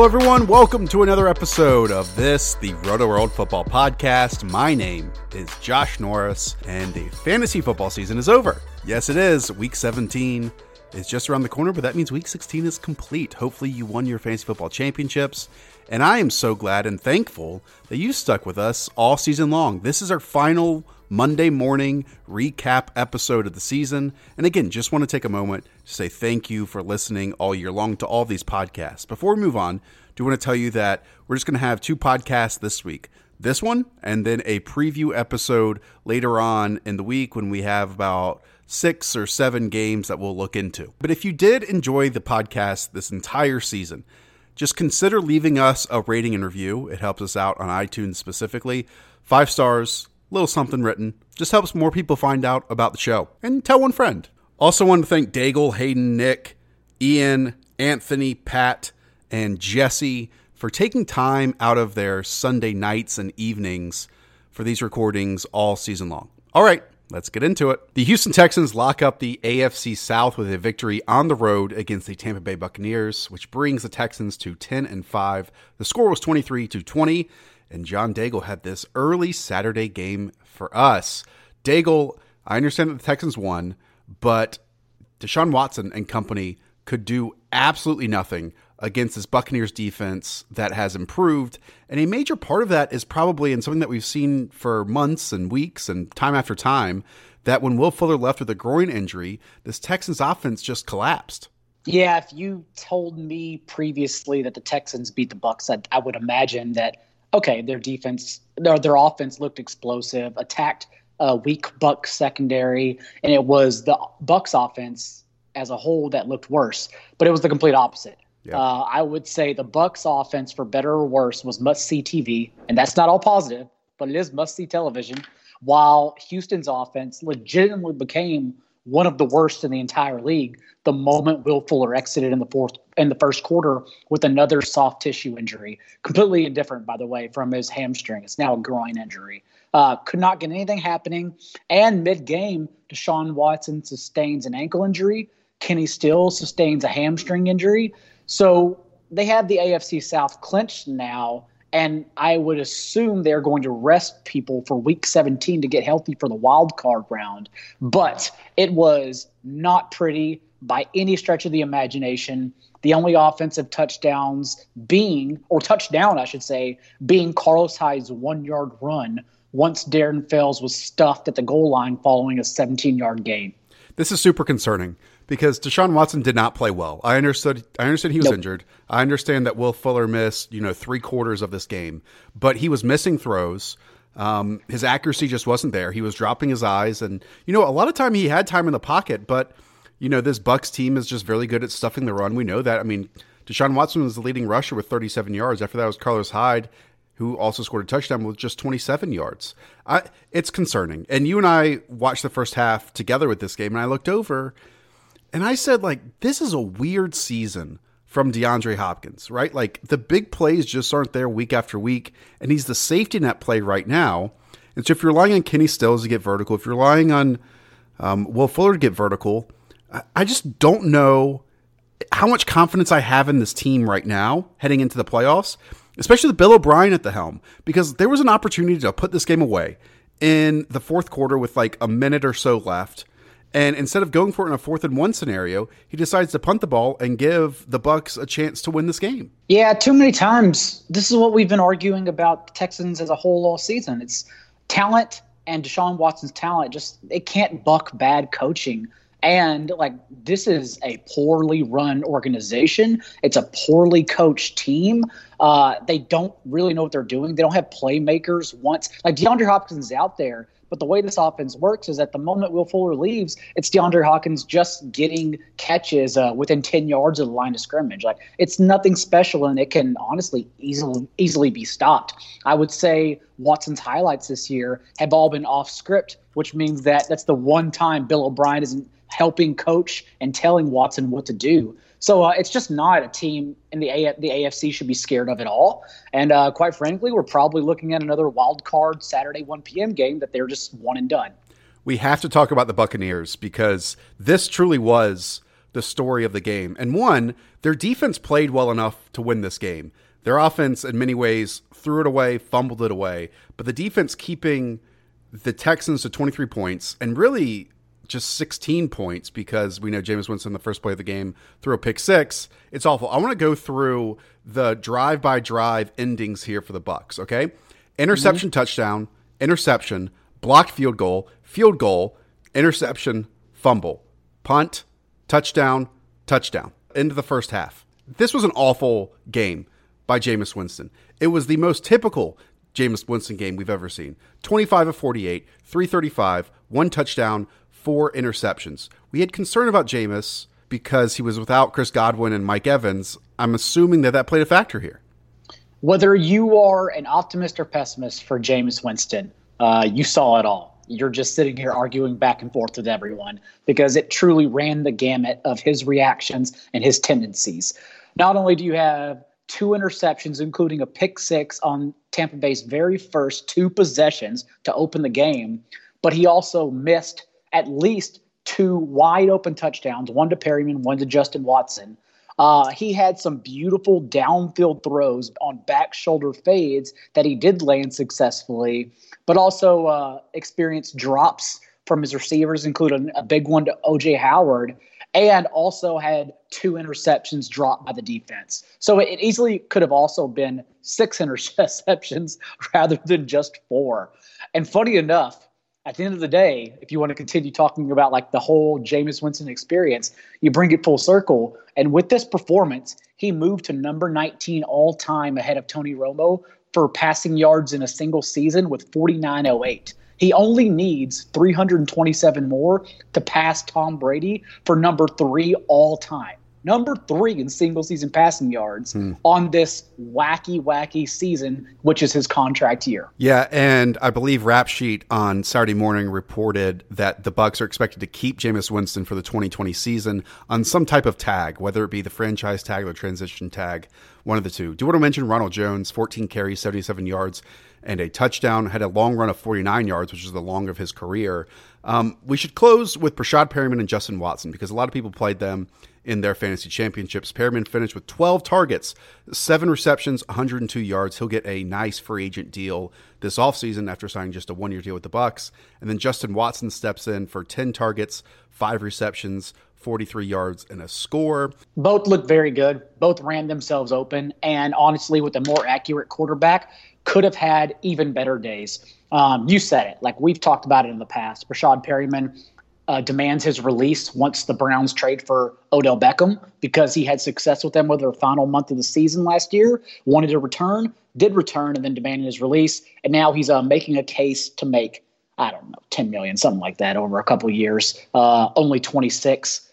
Hello, everyone. Welcome to another episode of this, the Roto World Football Podcast. My name is Josh Norris, and the fantasy football season is over. Yes, it is. Week 17 is just around the corner, but that means week 16 is complete. Hopefully, you won your fantasy football championships. And I am so glad and thankful that you stuck with us all season long. This is our final Monday morning recap episode of the season. And again, just want to take a moment to say thank you for listening all year long to all these podcasts. Before we move on, do want to tell you that we're just going to have two podcasts this week. This one, and then a preview episode later on in the week when we have about six or seven games that we'll look into. But if you did enjoy the podcast this entire season, just consider leaving us a rating and review. It helps us out on iTunes specifically. Five stars, little something written. Just helps more people find out about the show. And tell one friend. Also, want to thank Daigle, Hayden, Nick, Ian, Anthony, Pat, and Jesse for taking time out of their Sunday nights and evenings for these recordings all season long. All right, let's get into it. The Houston Texans lock up the AFC South with a victory on the road against the Tampa Bay Buccaneers, which brings the Texans to 10 and 5. The score was 23 to 20 and John Daigle had this early Saturday game for us. Daigle, I understand that the Texans won, but Deshaun Watson and company could do absolutely nothing against this Buccaneers defense that has improved. And a major part of that is probably, and something that we've seen for months and weeks and time after time, that when Will Fuller left with a groin injury, this Texans offense just collapsed. Yeah, if you told me previously that the Texans beat the Bucks, I, I would imagine that okay, their defense, their their offense looked explosive, attacked a weak Bucks secondary, and it was the Bucks offense as a whole that looked worse. But it was the complete opposite. Yeah. Uh, I would say the Bucks offense, for better or worse, was must see TV, and that's not all positive, but it is must see television. While Houston's offense legitimately became one of the worst in the entire league the moment Will Fuller exited in the fourth in the first quarter with another soft tissue injury. Completely indifferent, by the way, from his hamstring. It's now a groin injury. Uh, could not get anything happening. And mid game, Deshaun Watson sustains an ankle injury. Kenny Still sustains a hamstring injury. So they have the AFC South clinched now. And I would assume they're going to rest people for week 17 to get healthy for the wild card round. But it was not pretty by any stretch of the imagination. The only offensive touchdowns being, or touchdown, I should say, being Carlos Hyde's one yard run once Darren Fells was stuffed at the goal line following a 17 yard gain. This is super concerning because Deshaun Watson did not play well. I understood. I understood he was nope. injured. I understand that Will Fuller missed, you know, three quarters of this game, but he was missing throws. Um, his accuracy just wasn't there. He was dropping his eyes, and you know, a lot of time he had time in the pocket, but you know, this Bucks team is just very good at stuffing the run. We know that. I mean, Deshaun Watson was the leading rusher with 37 yards. After that was Carlos Hyde, who also scored a touchdown with just 27 yards. I, it's concerning. And you and I watched the first half together with this game, and I looked over and I said, like, this is a weird season from DeAndre Hopkins, right? Like, the big plays just aren't there week after week, and he's the safety net play right now. And so if you're relying on Kenny Stills to get vertical, if you're relying on um, Will Fuller to get vertical, I just don't know how much confidence I have in this team right now heading into the playoffs, especially with Bill O'Brien at the helm, because there was an opportunity to put this game away in the fourth quarter with like a minute or so left. And instead of going for it in a fourth and one scenario, he decides to punt the ball and give the Bucks a chance to win this game. Yeah, too many times. This is what we've been arguing about the Texans as a whole all season. It's talent and Deshaun Watson's talent just it can't buck bad coaching. And like this is a poorly run organization. It's a poorly coached team. Uh, they don't really know what they're doing. They don't have playmakers. Once like DeAndre Hopkins is out there, but the way this offense works is at the moment Will Fuller leaves, it's DeAndre Hopkins just getting catches uh, within 10 yards of the line of scrimmage. Like it's nothing special, and it can honestly easily easily be stopped. I would say Watson's highlights this year have all been off script, which means that that's the one time Bill O'Brien isn't helping coach and telling Watson what to do. So uh, it's just not a team in the A- the AFC should be scared of at all. And uh, quite frankly, we're probably looking at another wild card Saturday 1 p.m. game that they're just one and done. We have to talk about the Buccaneers because this truly was the story of the game. And one, their defense played well enough to win this game. Their offense, in many ways, threw it away, fumbled it away, but the defense keeping the Texans to 23 points and really just 16 points because we know Jameis Winston, the first play of the game, threw a pick six. It's awful. I want to go through the drive by drive endings here for the Bucks. Okay, interception, mm-hmm. touchdown, interception, blocked field goal, field goal, interception, fumble, punt, touchdown, touchdown. Into the first half. This was an awful game by Jameis Winston. It was the most typical Jameis Winston game we've ever seen. 25 of 48, 335, one touchdown, four interceptions. We had concern about Jameis because he was without Chris Godwin and Mike Evans. I'm assuming that that played a factor here. Whether you are an optimist or pessimist for Jameis Winston, uh, you saw it all. You're just sitting here arguing back and forth with everyone because it truly ran the gamut of his reactions and his tendencies. Not only do you have two interceptions, including a pick six on Tampa Bay's very first two possessions to open the game, but he also missed at least two wide open touchdowns, one to Perriman, one to Justin Watson. Uh, he had some beautiful downfield throws on back shoulder fades that he did land successfully, but also uh, experienced drops from his receivers, including a big one to OJ Howard, and also had two interceptions dropped by the defense. So it easily could have also been six interceptions rather than just four. And funny enough, at the end of the day, if you want to continue talking about like the whole Jameis Winston experience, you bring it full circle. And with this performance, he moved to number 19 all time ahead of Tony Romo for passing yards in a single season with 4908. He only needs 327 more to pass Tom Brady for number three all time number three in single season passing yards hmm. on this wacky, wacky season, which is his contract year. Yeah, and I believe Rap Sheet on Saturday morning reported that the Bucks are expected to keep Jameis Winston for the 2020 season on some type of tag, whether it be the franchise tag or the transition tag, one of the two. Do you want to mention Ronald Jones, 14 carries, 77 yards, and a touchdown, had a long run of 49 yards, which is the long of his career. Um, we should close with Breshad Perriman and Justin Watson because a lot of people played them in their fantasy championships. Perriman finished with 12 targets, seven receptions, 102 yards. He'll get a nice free agent deal this offseason after signing just a one year deal with the Bucks. And then Justin Watson steps in for 10 targets, five receptions, 43 yards, and a score. Both looked very good. Both ran themselves open. And honestly, with a more accurate quarterback, could have had even better days. Um, you said it. Like we've talked about it in the past. Breshad Perriman uh, demands his release once the Browns trade for Odell Beckham because he had success with them with their final month of the season last year. Wanted to return, did return, and then demanded his release. And now he's uh, making a case to make I don't know ten million, something like that, over a couple years. Uh, only twenty six.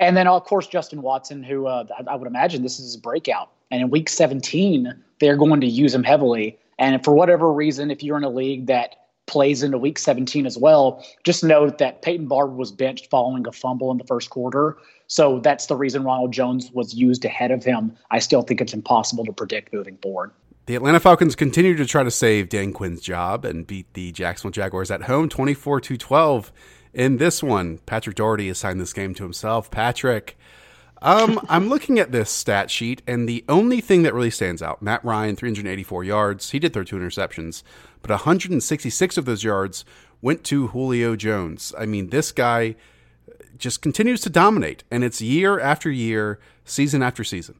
And then, of course, Justin Watson, who uh, I would imagine this is his breakout. And in week 17, they're going to use him heavily. And for whatever reason, if you're in a league that plays into week 17 as well. Just note that Peyton Barber was benched following a fumble in the first quarter. So that's the reason Ronald Jones was used ahead of him. I still think it's impossible to predict moving forward. The Atlanta Falcons continue to try to save Dan Quinn's job and beat the Jacksonville Jaguars at home 24 to 12. In this one, Patrick Daugherty assigned this game to himself. Patrick, Um, I'm looking at this stat sheet, and the only thing that really stands out Matt Ryan, 384 yards. He did throw two interceptions, but 166 of those yards went to Julio Jones. I mean, this guy just continues to dominate, and it's year after year, season after season.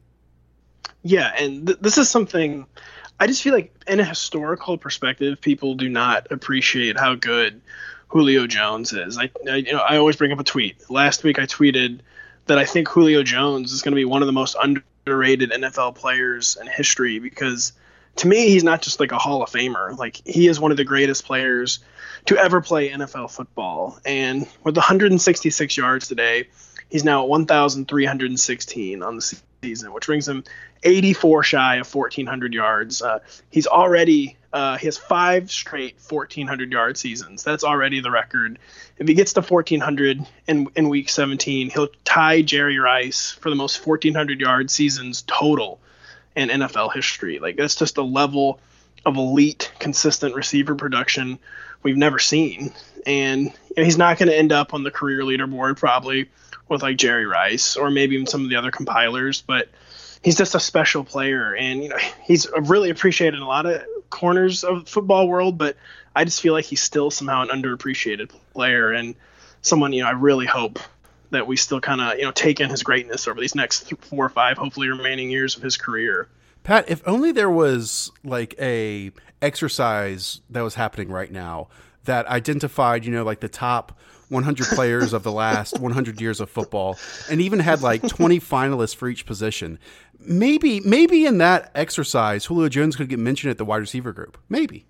Yeah, and th- this is something I just feel like, in a historical perspective, people do not appreciate how good Julio Jones is. I, I you know I always bring up a tweet. Last week I tweeted that I think Julio Jones is going to be one of the most underrated NFL players in history because to me he's not just like a Hall of Famer. Like he is one of the greatest players to ever play NFL football. And with 166 yards today, he's now at 1,316 on the season, which brings him 84 shy of 1,400 yards. Uh, he's already uh, he has five straight 1,400 yard seasons. That's already the record. If he gets to 1,400 in in week 17, he'll tie Jerry Rice for the most 1,400 yard seasons total in NFL history. Like that's just a level of elite, consistent receiver production we've never seen. And you know, he's not going to end up on the career leaderboard probably with like Jerry Rice or maybe even some of the other compilers, but he's just a special player and you know he's really appreciated in a lot of corners of the football world, but I just feel like he's still somehow an underappreciated player and someone you know I really hope that we still kind of you know take in his greatness over these next four or five hopefully remaining years of his career. Pat, if only there was like a exercise that was happening right now that identified, you know, like the top 100 players of the last 100 years of football and even had like 20 finalists for each position. Maybe maybe in that exercise Julio Jones could get mentioned at the wide receiver group. Maybe.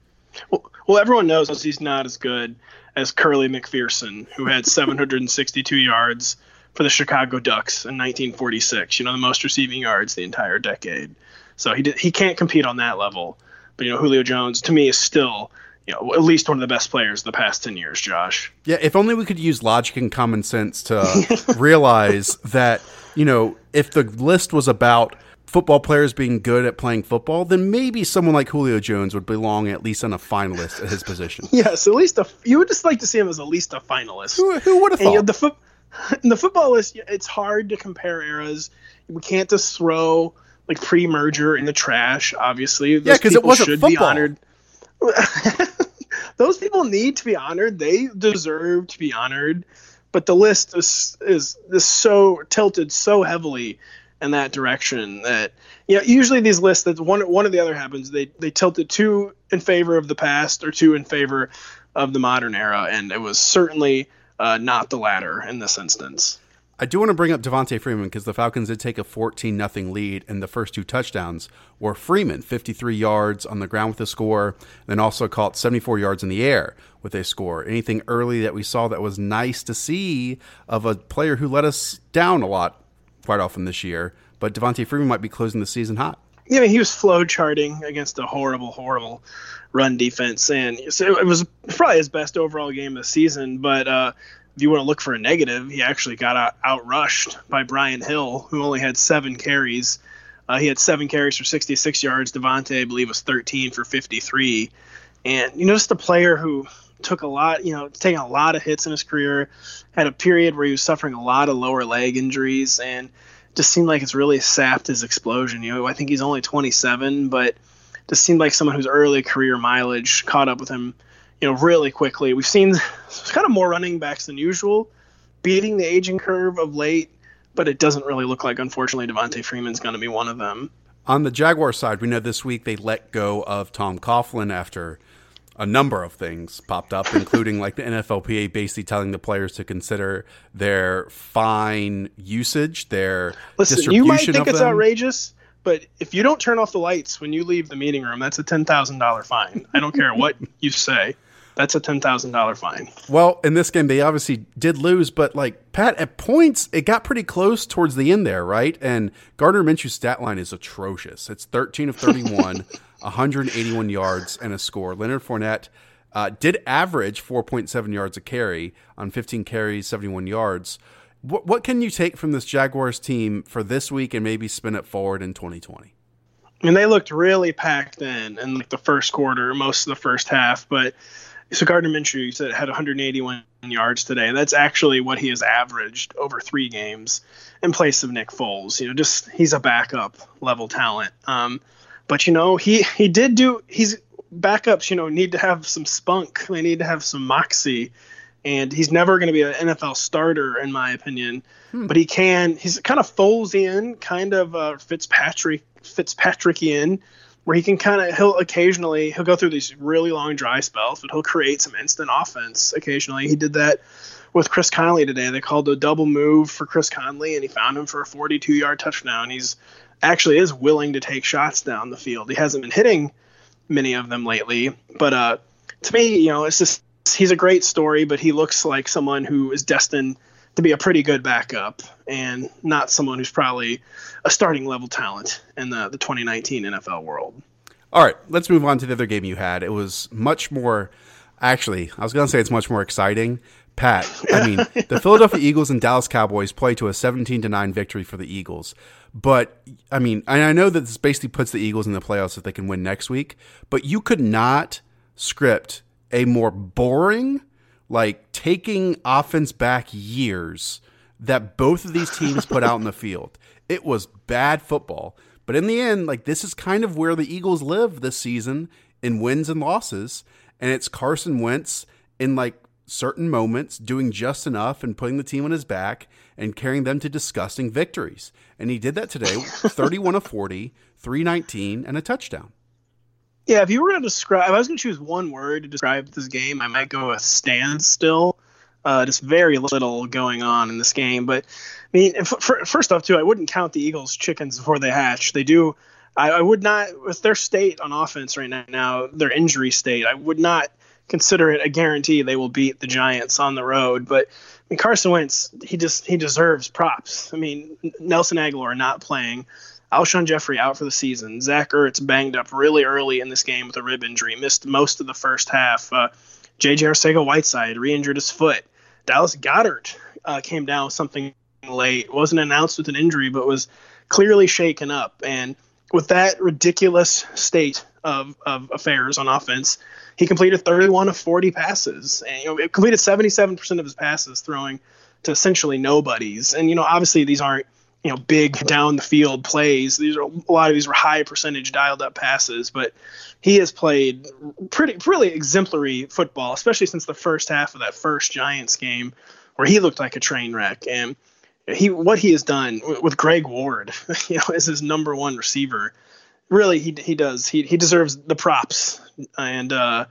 Well, well everyone knows he's not as good as Curly McPherson, who had 762 yards for the Chicago Ducks in 1946, you know, the most receiving yards the entire decade. So he did, he can't compete on that level. But you know, Julio Jones to me is still you know at least one of the best players the past ten years. Josh. Yeah, if only we could use logic and common sense to realize that you know if the list was about football players being good at playing football, then maybe someone like Julio Jones would belong at least on a finalist at his position. yes, at least a, you would just like to see him as at least a finalist. Who, who would have thought? You know, the, fo- the football list, it's hard to compare eras. We can't just throw like pre-merger in the trash. Obviously, Those yeah, because it wasn't should football. Be honored. Those people need to be honored. They deserve to be honored. But the list is is, is so tilted so heavily in that direction that you know usually these lists that one one or the other happens they they tilted two in favor of the past or two in favor of the modern era and it was certainly uh, not the latter in this instance. I do want to bring up Devonta Freeman because the Falcons did take a 14 nothing lead, and the first two touchdowns were Freeman, 53 yards on the ground with a score, then also caught 74 yards in the air with a score. Anything early that we saw that was nice to see of a player who let us down a lot quite often this year, but Devonta Freeman might be closing the season hot. Yeah, he was flow charting against a horrible, horrible run defense, and it was probably his best overall game of the season. But uh, if you want to look for a negative, he actually got out, outrushed by Brian Hill, who only had seven carries. Uh, he had seven carries for 66 yards. Devonta, I believe, was 13 for 53. And you just a player who took a lot, you know, taking a lot of hits in his career, had a period where he was suffering a lot of lower leg injuries, and just seemed like it's really sapped his explosion. You know, I think he's only 27, but just seemed like someone whose early career mileage caught up with him you know, really quickly. We've seen kind of more running backs than usual beating the aging curve of late, but it doesn't really look like, unfortunately, Devonta Freeman's going to be one of them. On the Jaguar side, we know this week they let go of Tom Coughlin after a number of things popped up, including like the NFLPA basically telling the players to consider their fine usage, their Listen, you might think it's them. outrageous, but if you don't turn off the lights when you leave the meeting room, that's a ten thousand dollar fine. I don't care what you say that's a ten thousand dollar fine. Well, in this game, they obviously did lose, but like Pat, at points, it got pretty close towards the end there, right? And Gardner Minshew's stat line is atrocious. It's thirteen of thirty-one, 181 yards and a score. Leonard Fournette uh, did average 4.7 yards a carry on 15 carries, 71 yards. What, what can you take from this Jaguars team for this week and maybe spin it forward in 2020? I mean, they looked really packed in in like the first quarter, most of the first half, but so Gardner Minshew, you said had 181 yards today. That's actually what he has averaged over three games in place of Nick Foles. You know, just he's a backup level talent. Um, but you know, he he did do. He's backups. You know, need to have some spunk. They need to have some moxie. And he's never going to be an NFL starter, in my opinion. Hmm. But he can. He's kind of Foles in, kind of uh, Fitzpatrick Fitzpatrickian where he can kind of he'll occasionally he'll go through these really long dry spells, but he'll create some instant offense occasionally. He did that with Chris Conley today. They called a double move for Chris Conley, and he found him for a 42-yard touchdown. He's actually is willing to take shots down the field. He hasn't been hitting many of them lately, but uh, to me, you know, it's just he's a great story, but he looks like someone who is destined to be a pretty good backup and not someone who's probably a starting level talent in the, the 2019 NFL world. All right, let's move on to the other game you had. It was much more, actually, I was going to say it's much more exciting. Pat, I mean, the Philadelphia Eagles and Dallas Cowboys play to a 17 to 9 victory for the Eagles. But, I mean, I know that this basically puts the Eagles in the playoffs if they can win next week, but you could not script a more boring, like taking offense back years that both of these teams put out in the field. It was bad football. But in the end, like this is kind of where the Eagles live this season in wins and losses. And it's Carson Wentz in like certain moments doing just enough and putting the team on his back and carrying them to disgusting victories. And he did that today 31 of 40, 319, and a touchdown. Yeah, if you were to describe, if I was going to choose one word to describe this game, I might go with standstill. Uh, just very little going on in this game. But I mean, first off, too, I wouldn't count the Eagles' chickens before they hatch. They do. I, I would not, with their state on offense right now, their injury state, I would not consider it a guarantee they will beat the Giants on the road. But I mean, Carson Wentz, he just he deserves props. I mean, Nelson Agholor not playing. Alshon Jeffery out for the season. Zach Ertz banged up really early in this game with a rib injury, missed most of the first half. Uh, J.J. Arcega-Whiteside re-injured his foot. Dallas Goedert uh, came down with something late. wasn't announced with an injury, but was clearly shaken up. And with that ridiculous state of, of affairs on offense, he completed 31 of 40 passes, and you know, completed 77% of his passes, throwing to essentially nobodies. And you know, obviously these aren't you know big down the field plays. These are a lot of these were high percentage dialed up passes, but he has played pretty really exemplary football, especially since the first half of that first Giants game where he looked like a train wreck and he what he has done with Greg Ward, you know, as his number one receiver. Really, he he does he he deserves the props, and uh,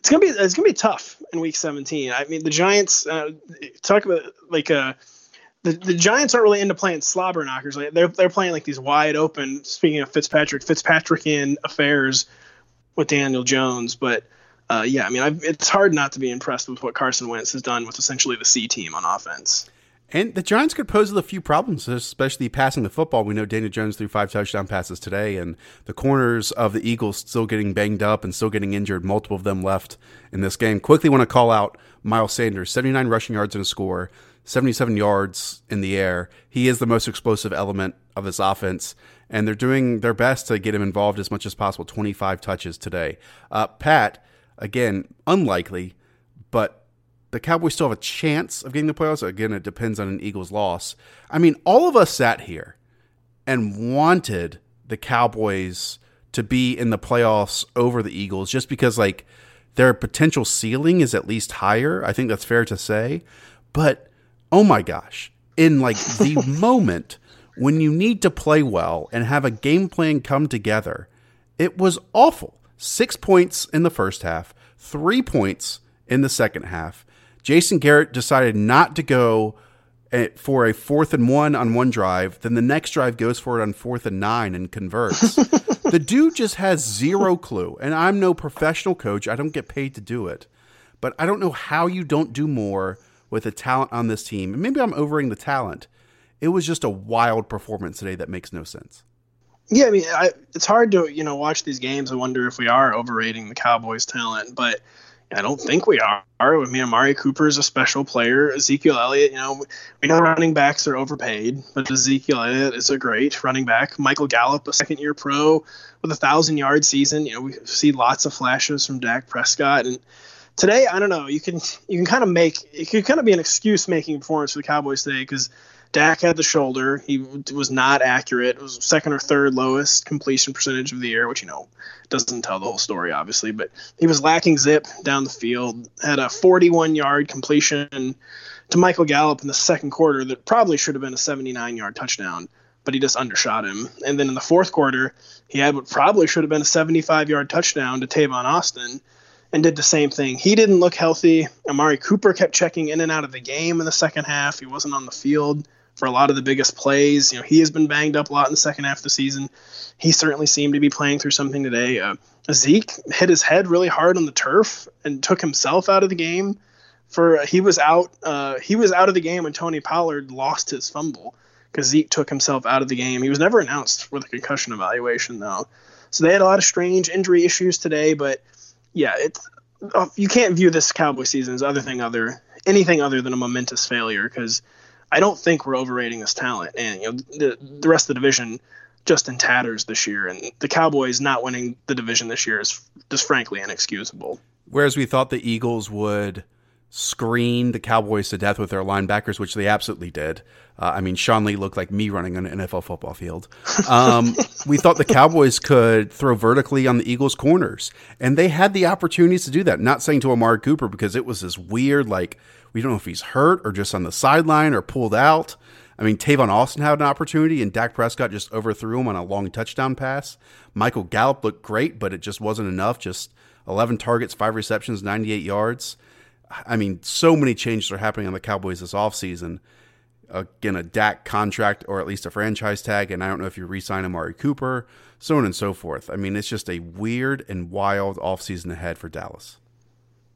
it's gonna be it's gonna be tough in Week 17. I mean, the Giants uh, talk about like uh, the, the Giants aren't really into playing slobber knockers. Like they're they're playing like these wide open. Speaking of Fitzpatrick, Fitzpatrickian affairs with Daniel Jones, but uh, yeah, I mean, I've, it's hard not to be impressed with what Carson Wentz has done with essentially the C team on offense. And the Giants could pose a few problems, especially passing the football. We know Daniel Jones threw five touchdown passes today, and the corners of the Eagles still getting banged up and still getting injured. Multiple of them left in this game. Quickly want to call out Miles Sanders, 79 rushing yards and a score. 77 yards in the air. He is the most explosive element of this offense, and they're doing their best to get him involved as much as possible. 25 touches today. Uh, Pat, again, unlikely, but the Cowboys still have a chance of getting the playoffs. Again, it depends on an Eagles loss. I mean, all of us sat here and wanted the Cowboys to be in the playoffs over the Eagles just because, like, their potential ceiling is at least higher. I think that's fair to say. But oh my gosh, in like the moment when you need to play well and have a game plan come together, it was awful. Six points in the first half, three points in the second half. Jason Garrett decided not to go eh, for a fourth and one on one drive. Then the next drive goes for it on fourth and nine and converts. the dude just has zero clue. And I'm no professional coach. I don't get paid to do it. But I don't know how you don't do more with the talent on this team. And maybe I'm overing the talent. It was just a wild performance today that makes no sense. Yeah, I mean, I, it's hard to you know watch these games and wonder if we are overrating the Cowboys' talent, but I don't think we are. I mean, Amari Cooper is a special player. Ezekiel Elliott, you know, we know running backs are overpaid, but Ezekiel Elliott is a great running back. Michael Gallup, a second-year pro with a thousand-yard season. You know, we see lots of flashes from Dak Prescott, and today, I don't know. You can you can kind of make it could kind of be an excuse making performance for the Cowboys today because Dak had the shoulder. He was not accurate. It was second or third lowest completion percentage of the year, which you know doesn't tell the whole story, obviously. But he was lacking zip down the field. Had a 41 yard completion to Michael Gallup in the second quarter that probably should have been a 79 yard touchdown, but he just undershot him. And then in the fourth quarter, he had what probably should have been a 75 yard touchdown to Tavon Austin and did the same thing. He didn't look healthy. Amari Cooper kept checking in and out of the game in the second half. He wasn't on the field for a lot of the biggest plays. You know, he has been banged up a lot in the second half of the season. He certainly seemed to be playing through something today. Uh, Zeke hit his head really hard on the turf and took himself out of the game. For uh, he was out, uh, he was out of the game when Tony Pollard lost his fumble because Zeke took himself out of the game. He was never announced with a concussion evaluation though, so they had a lot of strange injury issues today. But yeah, it's uh, you can't view this Cowboy season as other thing other anything other than a momentous failure because I don't think we're overrating this talent, and you know the the rest of the division just in tatters this year, and the Cowboys not winning the division this year is just frankly inexcusable. Whereas we thought the Eagles would screen the Cowboys to death with their linebackers, which they absolutely did. Uh, I mean, Sean Lee looked like me running on an NFL football field. Um, we thought the Cowboys could throw vertically on the Eagles' corners, and they had the opportunities to do that. Not saying to Amari Cooper because it was this weird, like, we don't know if he's hurt or just on the sideline or pulled out. I mean, Tavon Austin had an opportunity, and Dak Prescott just overthrew him on a long touchdown pass. Michael Gallup looked great, but it just wasn't enough. Just 11 targets, five receptions, 98 yards. I mean, so many changes are happening on the Cowboys this offseason. Again, a Dak contract or at least a franchise tag, and I don't know if you re sign Amari Cooper, so on and so forth. I mean, it's just a weird and wild offseason ahead for Dallas.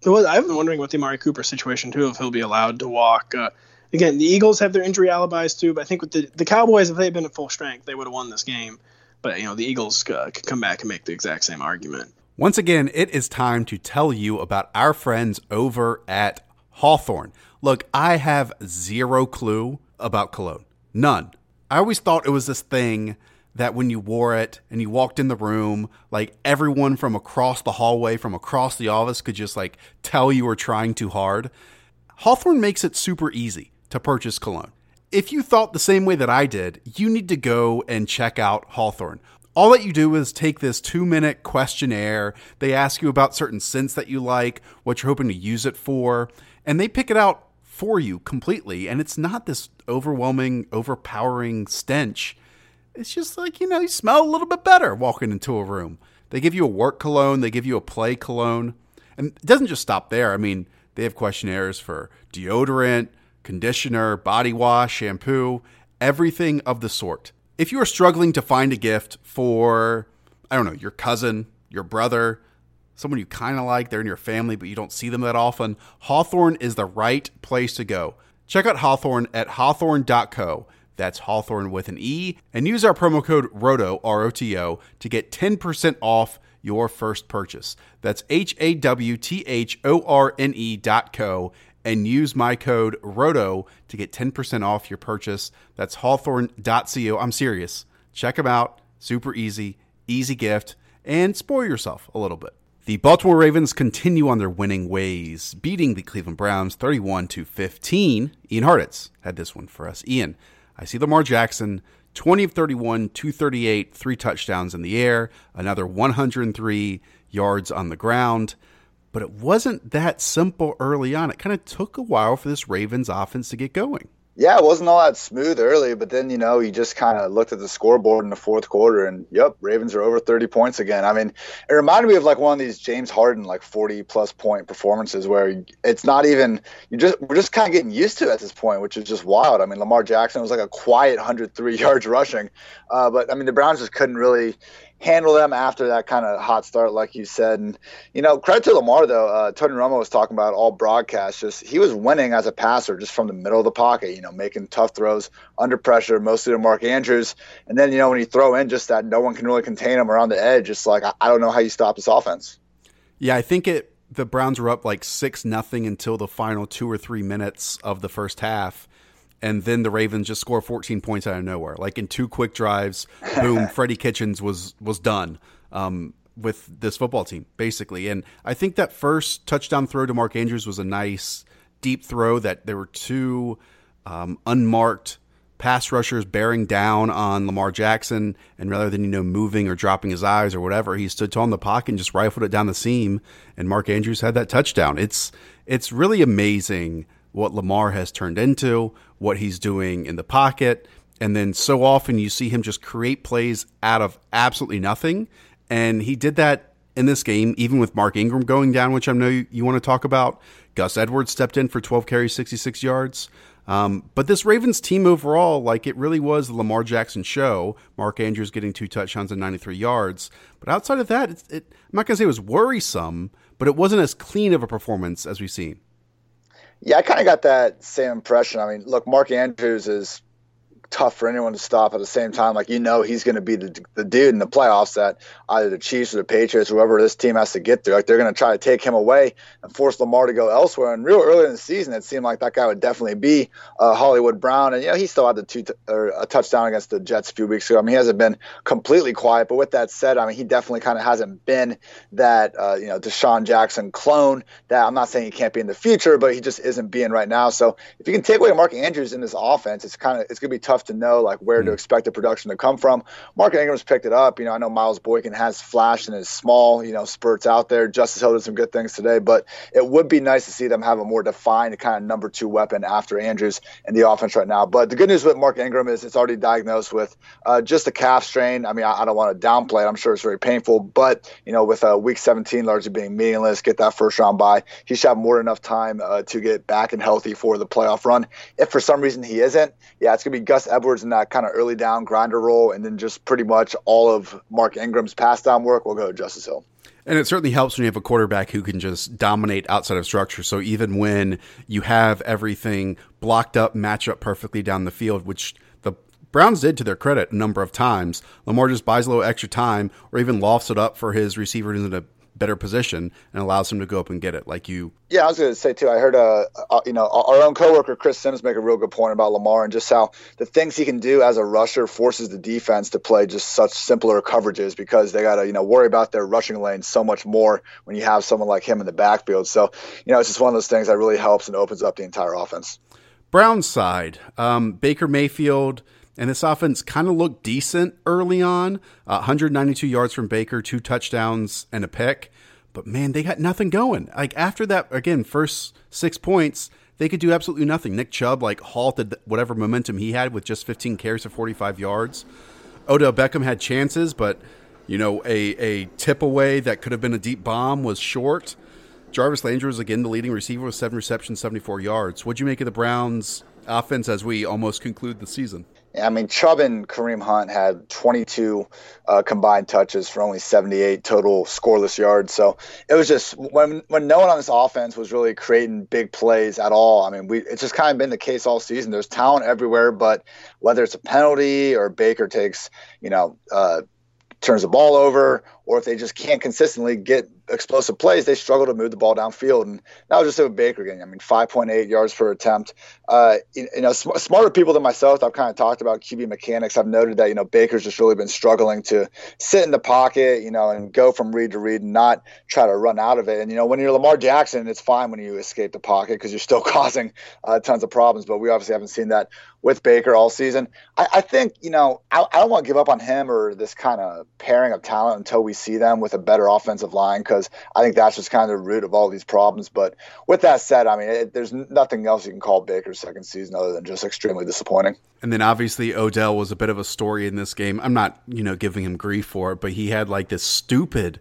I've been wondering with the Amari Cooper situation, too, if he'll be allowed to walk. Uh, again, the Eagles have their injury alibis, too, but I think with the, the Cowboys, if they had been at full strength, they would have won this game. But, you know, the Eagles uh, could come back and make the exact same argument. Once again, it is time to tell you about our friends over at Hawthorne. Look, I have zero clue about cologne. None. I always thought it was this thing that when you wore it and you walked in the room, like everyone from across the hallway, from across the office could just like tell you were trying too hard. Hawthorne makes it super easy to purchase cologne. If you thought the same way that I did, you need to go and check out Hawthorne all that you do is take this two minute questionnaire. They ask you about certain scents that you like, what you're hoping to use it for, and they pick it out for you completely. And it's not this overwhelming, overpowering stench. It's just like, you know, you smell a little bit better walking into a room. They give you a work cologne, they give you a play cologne. And it doesn't just stop there. I mean, they have questionnaires for deodorant, conditioner, body wash, shampoo, everything of the sort if you are struggling to find a gift for, I don't know, your cousin, your brother, someone you kind of like, they're in your family, but you don't see them that often, Hawthorne is the right place to go. Check out Hawthorne at hawthorne.co. That's Hawthorne with an E. And use our promo code ROTO, R O T O, to get 10% off your first purchase. That's H A W T H O R N E dot co and use my code ROTO to get 10% off your purchase. That's hawthorne.co. I'm serious. Check them out. Super easy, easy gift, and spoil yourself a little bit. The Baltimore Ravens continue on their winning ways, beating the Cleveland Browns 31 to 15. Ian Hartitz had this one for us. Ian, I see Lamar Jackson 20 of 31, 238, three touchdowns in the air, another 103 yards on the ground but it wasn't that simple early on. It kind of took a while for this Ravens offense to get going. Yeah, it wasn't all that smooth early, but then you know you just kind of looked at the scoreboard in the fourth quarter, and yep, Ravens are over 30 points again. I mean, it reminded me of like one of these James Harden like 40 plus point performances where it's not even you just we're just kind of getting used to at this point, which is just wild. I mean, Lamar Jackson was like a quiet 103 yards rushing, uh, but I mean the Browns just couldn't really handle them after that kind of hot start, like you said. And you know, credit to Lamar though. Uh, Tony Romo was talking about all broadcasts. Just he was winning as a passer, just from the middle of the pocket. You know, making tough throws under pressure, mostly to Mark Andrews. And then you know when you throw in just that, no one can really contain him around the edge. It's like I, I don't know how you stop this offense. Yeah, I think it. The Browns were up like six nothing until the final two or three minutes of the first half and then the Ravens just score 14 points out of nowhere. Like in two quick drives, boom, Freddie Kitchens was was done. Um, with this football team, basically. And I think that first touchdown throw to Mark Andrews was a nice deep throw that there were two um, unmarked pass rushers bearing down on Lamar Jackson, and rather than you know moving or dropping his eyes or whatever, he stood tall in the pocket and just rifled it down the seam, and Mark Andrews had that touchdown. It's it's really amazing what Lamar has turned into, what he's doing in the pocket, and then so often you see him just create plays out of absolutely nothing, and he did that in this game, even with Mark Ingram going down, which I know you, you want to talk about. Gus Edwards stepped in for 12 carries, 66 yards. Um, but this Ravens team overall, like it really was the Lamar Jackson show. Mark Andrews getting two touchdowns and 93 yards. But outside of that, it, it, I'm not going to say it was worrisome, but it wasn't as clean of a performance as we've seen. Yeah, I kind of got that same impression. I mean, look, Mark Andrews is tough for anyone to stop at the same time. Like, you know, he's going to be the, the dude in the playoffs that either the Chiefs or the Patriots, whoever this team has to get through, like they're going to try to take him away and force Lamar to go elsewhere. And real early in the season, it seemed like that guy would definitely be uh, Hollywood Brown. And, you know, he still had the two t- or a touchdown against the Jets a few weeks ago. I mean, he hasn't been completely quiet. But with that said, I mean, he definitely kind of hasn't been that, uh, you know, DeSean Jackson clone that I'm not saying he can't be in the future, but he just isn't being right now. So if you can take away Mark Andrews in this offense, it's kind of, it's going to be tough to know like where mm-hmm. to expect the production to come from. Mark Ingram's picked it up. You know, I know Miles Boykin has flashed in his small, you know, spurts out there. Justice Hill did some good things today, but it would be nice to see them have a more defined kind of number two weapon after Andrews in the offense right now. But the good news with Mark Ingram is it's already diagnosed with uh, just a calf strain. I mean, I, I don't want to downplay it. I'm sure it's very painful, but you know, with uh, week 17 largely being meaningless, get that first round bye, he should have more than enough time uh, to get back and healthy for the playoff run. If for some reason he isn't, yeah, it's gonna be Gus Edwards in that kind of early down grinder role, and then just pretty much all of Mark Ingram's pass down work will go to Justice Hill. And it certainly helps when you have a quarterback who can just dominate outside of structure. So even when you have everything blocked up, match up perfectly down the field, which the Browns did to their credit a number of times, Lamar just buys a little extra time or even lofts it up for his receiver in better position and allows him to go up and get it like you yeah i was going to say too i heard uh, uh, you know our own coworker chris sims make a real good point about lamar and just how the things he can do as a rusher forces the defense to play just such simpler coverages because they got to you know worry about their rushing lane so much more when you have someone like him in the backfield. So you know it's just one of those things that really helps and opens up the entire offense. Brown side um, baker mayfield and this offense kind of looked decent early on. Uh, 192 yards from Baker, two touchdowns and a pick. But man, they got nothing going. Like after that, again, first six points, they could do absolutely nothing. Nick Chubb like halted whatever momentum he had with just 15 carries for 45 yards. Odell Beckham had chances, but you know, a a tip away that could have been a deep bomb was short. Jarvis Landry was again the leading receiver with seven receptions, 74 yards. What'd you make of the Browns' offense as we almost conclude the season? I mean, Chubb and Kareem Hunt had 22 uh, combined touches for only 78 total scoreless yards. So it was just when when no one on this offense was really creating big plays at all. I mean, we it's just kind of been the case all season. There's talent everywhere, but whether it's a penalty or Baker takes, you know, uh, turns the ball over, or if they just can't consistently get explosive plays, they struggle to move the ball downfield. And that was just a Baker game. I mean, 5.8 yards per attempt. Uh, you, you, know, sm- smarter people than myself, I've kind of talked about QB mechanics. I've noted that, you know, Baker's just really been struggling to sit in the pocket, you know, and go from read to read and not try to run out of it. And, you know, when you're Lamar Jackson, it's fine when you escape the pocket because you're still causing uh, tons of problems. But we obviously haven't seen that with Baker all season. I, I think, you know, I, I don't want to give up on him or this kind of pairing of talent until we see them with a better offensive line because I think that's just kind of the root of all these problems. But with that said, I mean, it, there's nothing else you can call Baker's second season other than just extremely disappointing. And then obviously Odell was a bit of a story in this game. I'm not, you know, giving him grief for it, but he had like this stupid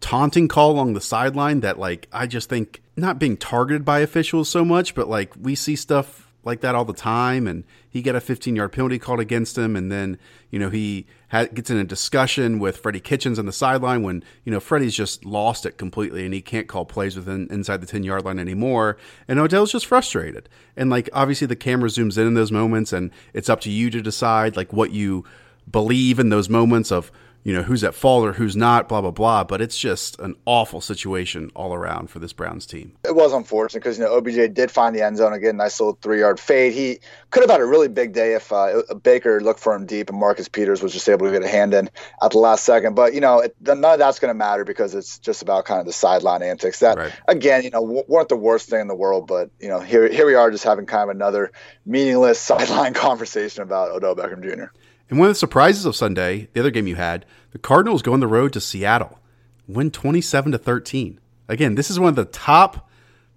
taunting call along the sideline that like I just think not being targeted by officials so much, but like we see stuff like that all the time, and he got a 15 yard penalty called against him, and then you know he gets in a discussion with Freddie Kitchens on the sideline when you know Freddie's just lost it completely, and he can't call plays within inside the 10 yard line anymore, and Odell's just frustrated, and like obviously the camera zooms in in those moments, and it's up to you to decide like what you believe in those moments of you know, who's at fault or who's not, blah, blah, blah. But it's just an awful situation all around for this Browns team. It was unfortunate because, you know, OBJ did find the end zone again. Nice little three yard fade. He could have had a really big day if uh, Baker looked for him deep and Marcus Peters was just able to get a hand in at the last second. But, you know, it, none of that's going to matter because it's just about kind of the sideline antics that, right. again, you know, weren't the worst thing in the world. But, you know, here, here we are just having kind of another meaningless sideline conversation about Odell Beckham Jr. And one of the surprises of Sunday, the other game you had, the Cardinals go on the road to Seattle, win 27 to 13. Again, this is one of the top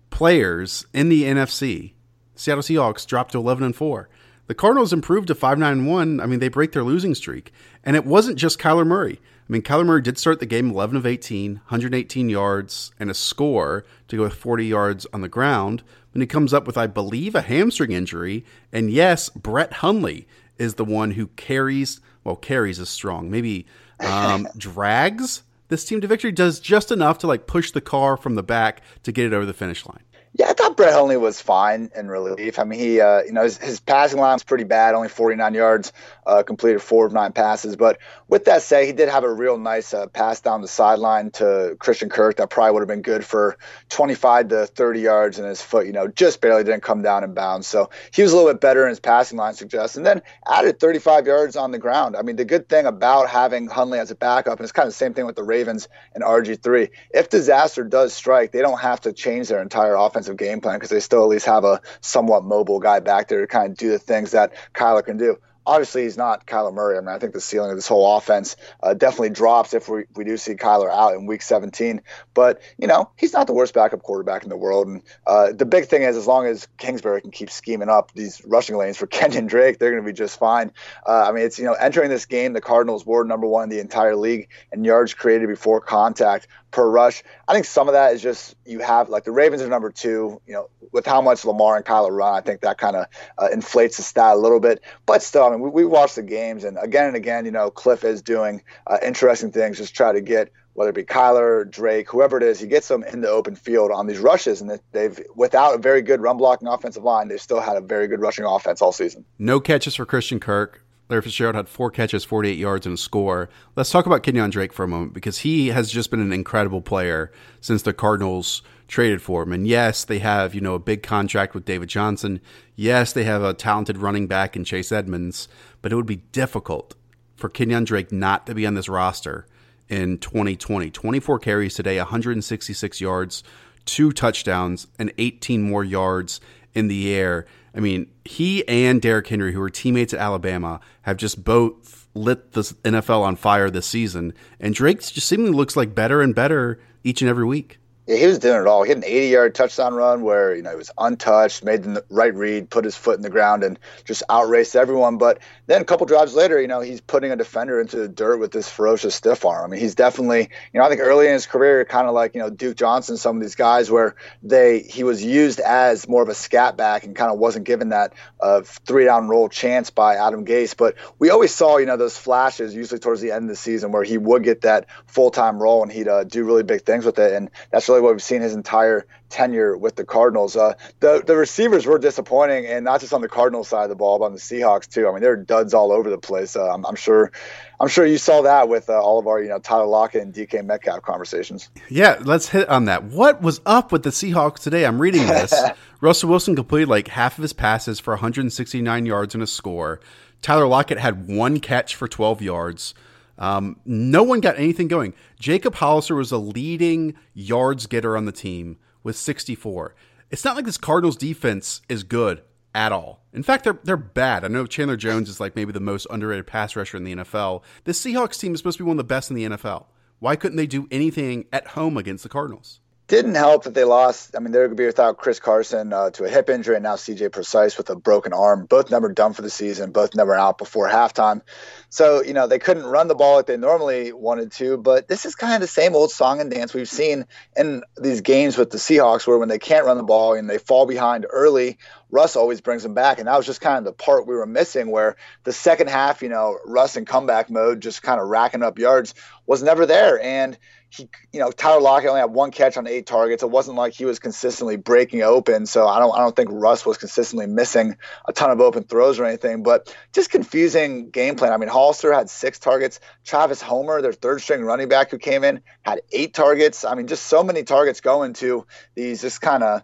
players in the NFC. Seattle Seahawks dropped to 11 and 4. The Cardinals improved to 5 9 1. I mean, they break their losing streak. And it wasn't just Kyler Murray. I mean, Kyler Murray did start the game 11 of 18, 118 yards, and a score to go with 40 yards on the ground. And he comes up with, I believe, a hamstring injury. And yes, Brett Hundley is the one who carries, well, carries is strong, maybe um, drags this team to victory, does just enough to like push the car from the back to get it over the finish line. Yeah, I thought Brett Hundley was fine in relief. I mean, he, uh, you know, his, his passing line was pretty bad, only 49 yards, uh, completed four of nine passes. But with that said, he did have a real nice uh, pass down the sideline to Christian Kirk that probably would have been good for 25 to 30 yards, and his foot, you know, just barely didn't come down in bounds. So he was a little bit better in his passing line suggests, and then added 35 yards on the ground. I mean, the good thing about having Hundley as a backup, and it's kind of the same thing with the Ravens and RG3. If disaster does strike, they don't have to change their entire offense offensive game plan because they still at least have a somewhat mobile guy back there to kind of do the things that Kyler can do obviously he's not Kyler Murray. I mean, I think the ceiling of this whole offense uh, definitely drops if we, we do see Kyler out in Week 17. But you know, he's not the worst backup quarterback in the world. And uh, the big thing is, as long as Kingsbury can keep scheming up these rushing lanes for Kenyon Drake, they're going to be just fine. Uh, I mean, it's you know, entering this game, the Cardinals were number one in the entire league in yards created before contact per rush. I think some of that is just you have like the Ravens are number two. You know, with how much Lamar and Kyler run, I think that kind of uh, inflates the stat a little bit. But still, I mean, we, we watch the games, and again and again, you know, Cliff is doing uh, interesting things, just try to get whether it be Kyler, Drake, whoever it is, he gets them in the open field on these rushes, and they've without a very good run blocking offensive line, they've still had a very good rushing offense all season. No catches for Christian Kirk. Larry Fitzgerald had four catches, 48 yards, and a score. Let's talk about Kenyon Drake for a moment because he has just been an incredible player since the Cardinals traded for him. And yes, they have, you know, a big contract with David Johnson. Yes, they have a talented running back in Chase Edmonds, but it would be difficult for Kenyon Drake not to be on this roster in 2020. 24 carries today, 166 yards, two touchdowns, and 18 more yards in the air. I mean, he and Derrick Henry, who are teammates at Alabama, have just both lit the NFL on fire this season. And Drake just seemingly looks like better and better each and every week. Yeah, he was doing it all. He had an 80 yard touchdown run where, you know, he was untouched, made the right read, put his foot in the ground, and just outraced everyone. But then a couple drives later, you know, he's putting a defender into the dirt with this ferocious stiff arm. I mean, he's definitely, you know, I think early in his career, kind of like, you know, Duke Johnson, some of these guys where they, he was used as more of a scat back and kind of wasn't given that uh, three down roll chance by Adam Gase. But we always saw, you know, those flashes usually towards the end of the season where he would get that full time role and he'd uh, do really big things with it. And that's really really what we've seen his entire tenure with the Cardinals. Uh, the the receivers were disappointing, and not just on the Cardinals side of the ball, but on the Seahawks too. I mean, they're duds all over the place. Uh, I'm, I'm, sure, I'm sure you saw that with uh, all of our you know Tyler Lockett and DK Metcalf conversations. Yeah, let's hit on that. What was up with the Seahawks today? I'm reading this. Russell Wilson completed like half of his passes for 169 yards and a score. Tyler Lockett had one catch for 12 yards. Um, no one got anything going. Jacob Hollister was a leading yards getter on the team with 64. It's not like this Cardinals defense is good at all. In fact, they're they're bad. I know Chandler Jones is like maybe the most underrated pass rusher in the NFL. The Seahawks team is supposed to be one of the best in the NFL. Why couldn't they do anything at home against the Cardinals? Didn't help that they lost. I mean, they're going to be without Chris Carson uh, to a hip injury and now CJ Prosise with a broken arm. Both never done for the season, both never out before halftime. So, you know, they couldn't run the ball like they normally wanted to. But this is kind of the same old song and dance we've seen in these games with the Seahawks, where when they can't run the ball and they fall behind early, Russ always brings them back. And that was just kind of the part we were missing where the second half, you know, Russ in comeback mode, just kind of racking up yards, was never there. And he, you know, Tyler Lockett only had one catch on eight targets. It wasn't like he was consistently breaking open. So I don't, I don't think Russ was consistently missing a ton of open throws or anything. But just confusing game plan. I mean, Hollister had six targets. Travis Homer, their third string running back who came in, had eight targets. I mean, just so many targets going to these just kind of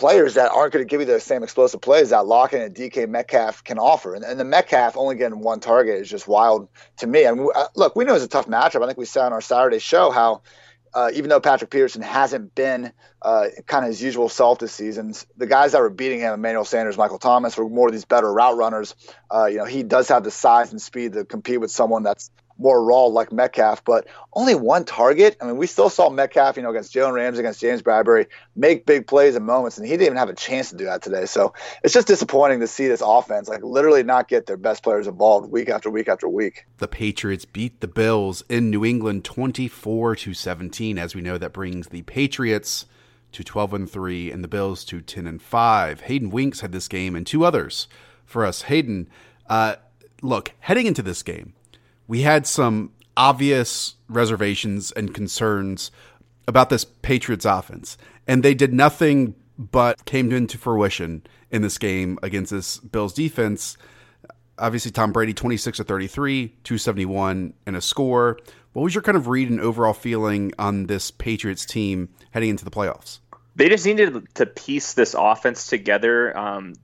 players that aren't going to give you the same explosive plays that Lockett and DK Metcalf can offer. And, and the Metcalf only getting one target is just wild to me. I mean, uh, look, we know it's a tough matchup. I think we said on our Saturday show how uh, even though Patrick Peterson hasn't been uh, kind of his usual self this season, the guys that were beating him, Emmanuel Sanders, Michael Thomas, were more of these better route runners. Uh, you know, he does have the size and speed to compete with someone that's more raw like Metcalf, but only one target. I mean, we still saw Metcalf, you know, against Jalen Ramsey, against James Bradberry, make big plays in moments, and he didn't even have a chance to do that today. So it's just disappointing to see this offense like literally not get their best players involved week after week after week. The Patriots beat the Bills in New England 24 to 17. As we know, that brings the Patriots to 12 and 3 and the Bills to 10 and 5. Hayden Winks had this game and two others for us. Hayden, uh, look, heading into this game, we had some obvious reservations and concerns about this Patriots offense, and they did nothing but came into fruition in this game against this Bills defense. Obviously, Tom Brady, 26 to 33, 271, and a score. What was your kind of read and overall feeling on this Patriots team heading into the playoffs? They just needed to piece this offense together. Um,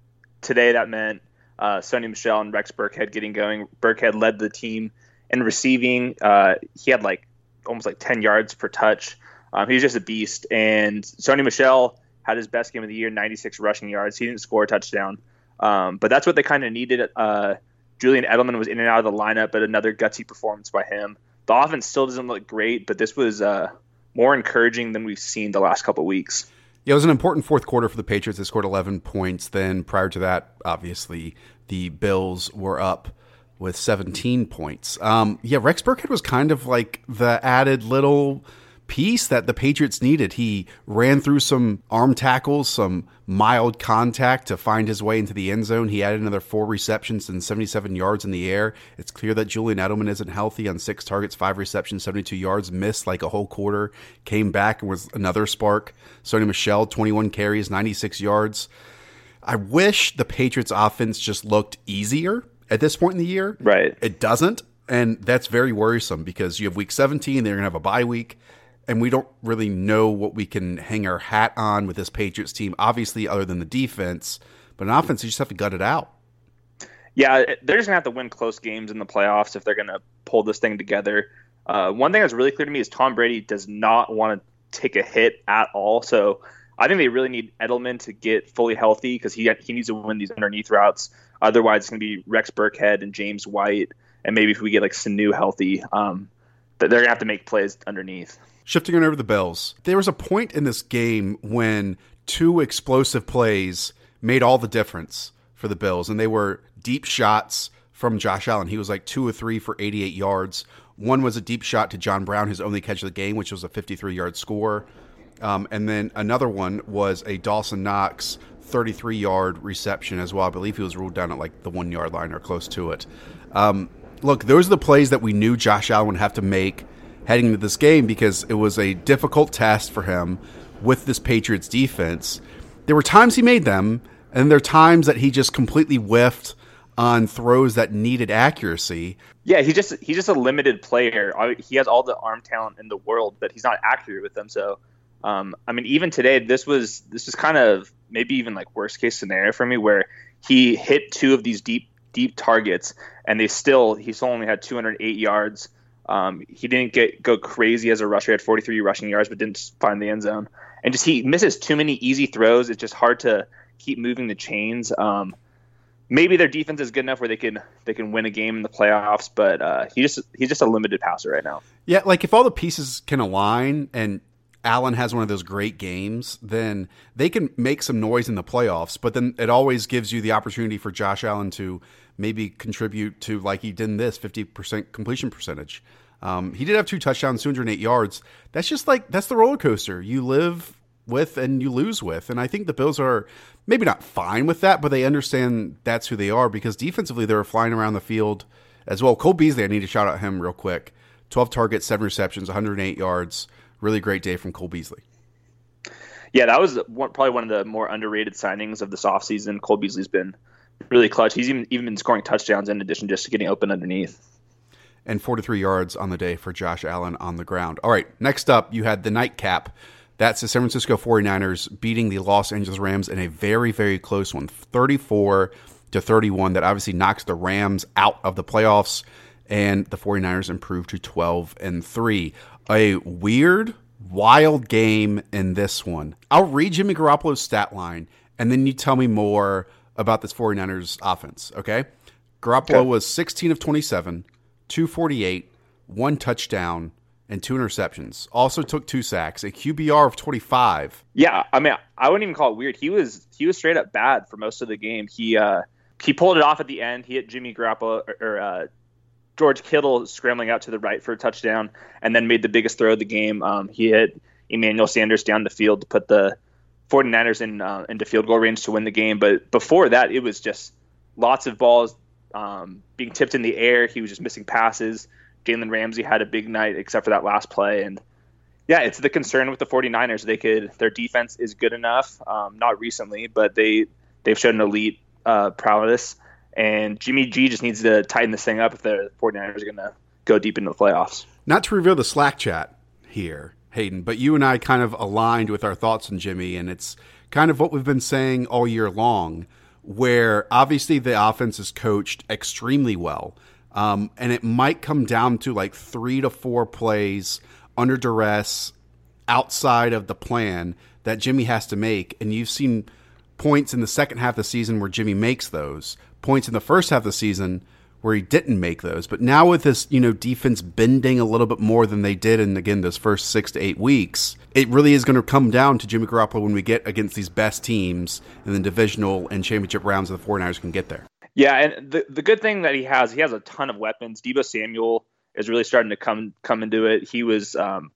today, that meant uh, Sony Michel and Rex Burkhead getting going. Burkhead led the team and receiving. Uh, he had like almost like 10 yards per touch. Um, he was just a beast. And Sony Michel had his best game of the year, 96 rushing yards. He didn't score a touchdown, um, but that's what they kind of needed. Uh, Julian Edelman was in and out of the lineup, but another gutsy performance by him. The offense still doesn't look great, but this was uh, more encouraging than we've seen the last couple weeks. Yeah, it was an important fourth quarter for the Patriots. They scored 11 points. Then prior to that, obviously, the Bills were up with 17 points. Um, yeah, Rex Burkhead was kind of like the added little piece that the Patriots needed. He ran through some arm tackles, some mild contact to find his way into the end zone. He added another four receptions and 77 yards in the air. It's clear that Julian Edelman isn't healthy on six targets, five receptions, 72 yards, missed like a whole quarter, came back and was another spark. Sony Michel, 21 carries, 96 yards. I wish the Patriots offense just looked easier at this point in the year. Right. It doesn't. And that's very worrisome because you have week 17, they're going to have a bye week, and we don't really know what we can hang our hat on with this Patriots team, obviously, other than the defense. But an offense, you just have to gut it out. Yeah, they're just going to have to win close games in the playoffs if they're going to pull this thing together. Uh, one thing that's really clear to me is Tom Brady does not want to take a hit at all. So I think they really need Edelman to get fully healthy because he he needs to win these underneath routes. Otherwise, it's going to be Rex Burkhead and James White, and maybe if we get like Sanu healthy, um, they're going to have to make plays underneath. Shifting on over the Bills, there was a point in this game when two explosive plays made all the difference for the Bills, and they were deep shots from Josh Allen. He was like two or three for 88 yards. One was a deep shot to John Brown, his only catch of the game, which was a 53 yard score. Um, and then another one was a Dawson Knox 33 yard reception as well. I believe he was ruled down at like the one yard line or close to it. Um, look, those are the plays that we knew Josh Allen would have to make heading into this game because it was a difficult test for him with this Patriots defense. There were times he made them, and there are times that he just completely whiffed on throws that needed accuracy. Yeah, he's just he's just a limited player. He has all the arm talent in the world, but he's not accurate with them. So, um, I mean, even today, this was this is kind of maybe even like worst case scenario for me where he hit two of these deep deep targets and they still he still only had 208 yards. Um, he didn't get go crazy as a rusher. He had 43 rushing yards, but didn't find the end zone. And just he misses too many easy throws. It's just hard to keep moving the chains. Um, maybe their defense is good enough where they can they can win a game in the playoffs, but uh, he just he's just a limited passer right now. Yeah, like if all the pieces can align and Allen has one of those great games, then they can make some noise in the playoffs. But then it always gives you the opportunity for Josh Allen to maybe contribute to, like he did in this, 50% completion percentage. Um, he did have two touchdowns, 208 yards. That's just like, that's the roller coaster. You live with and you lose with. And I think the Bills are maybe not fine with that, but they understand that's who they are because defensively they were flying around the field as well. Cole Beasley, I need to shout out him real quick. 12 targets, 7 receptions, 108 yards. Really great day from Cole Beasley. Yeah, that was one, probably one of the more underrated signings of this offseason. Cole Beasley's been really clutch. He's even even been scoring touchdowns in addition just to getting open underneath. And 43 yards on the day for Josh Allen on the ground. All right, next up, you had the nightcap. That's the San Francisco 49ers beating the Los Angeles Rams in a very, very close one, 34 to 31. That obviously knocks the Rams out of the playoffs, and the 49ers improved to 12 and 3. A weird, wild game in this one. I'll read Jimmy Garoppolo's stat line, and then you tell me more about this 49ers offense, okay? Garoppolo Okay. was 16 of 27, 248, one touchdown, and two interceptions. Also took two sacks, a QBR of 25. Yeah, I mean, I wouldn't even call it weird. He was he was straight up bad for most of the game. He uh, he pulled it off at the end. He hit Jimmy Garoppolo or, or uh, George Kittle scrambling out to the right for a touchdown, and then made the biggest throw of the game. Um, he hit Emmanuel Sanders down the field to put the 49ers in uh, into field goal range to win the game. But before that, it was just lots of balls um, being tipped in the air. He was just missing passes. Jalen Ramsey had a big night except for that last play. And yeah, it's the concern with the 49ers. They could their defense is good enough. Um, not recently, but they they've shown elite uh, prowess. And Jimmy G just needs to tighten this thing up if the 49ers are going to go deep into the playoffs. Not to reveal the Slack chat here, Hayden, but you and I kind of aligned with our thoughts on Jimmy, and it's kind of what we've been saying all year long, where obviously the offense is coached extremely well. Um, and it might come down to like three to four plays under duress outside of the plan that Jimmy has to make. And you've seen points in the second half of the season where Jimmy makes those, points in the first half of the season where he didn't make those. But now with this, you know, defense bending a little bit more than they did in again those first six to eight weeks, it really is going to come down to Jimmy Garoppolo when we get against these best teams in the divisional and championship rounds of the 49ers can get there. Yeah, and the the good thing that he has, he has a ton of weapons. Deebo Samuel is really starting to come come into it. He was um,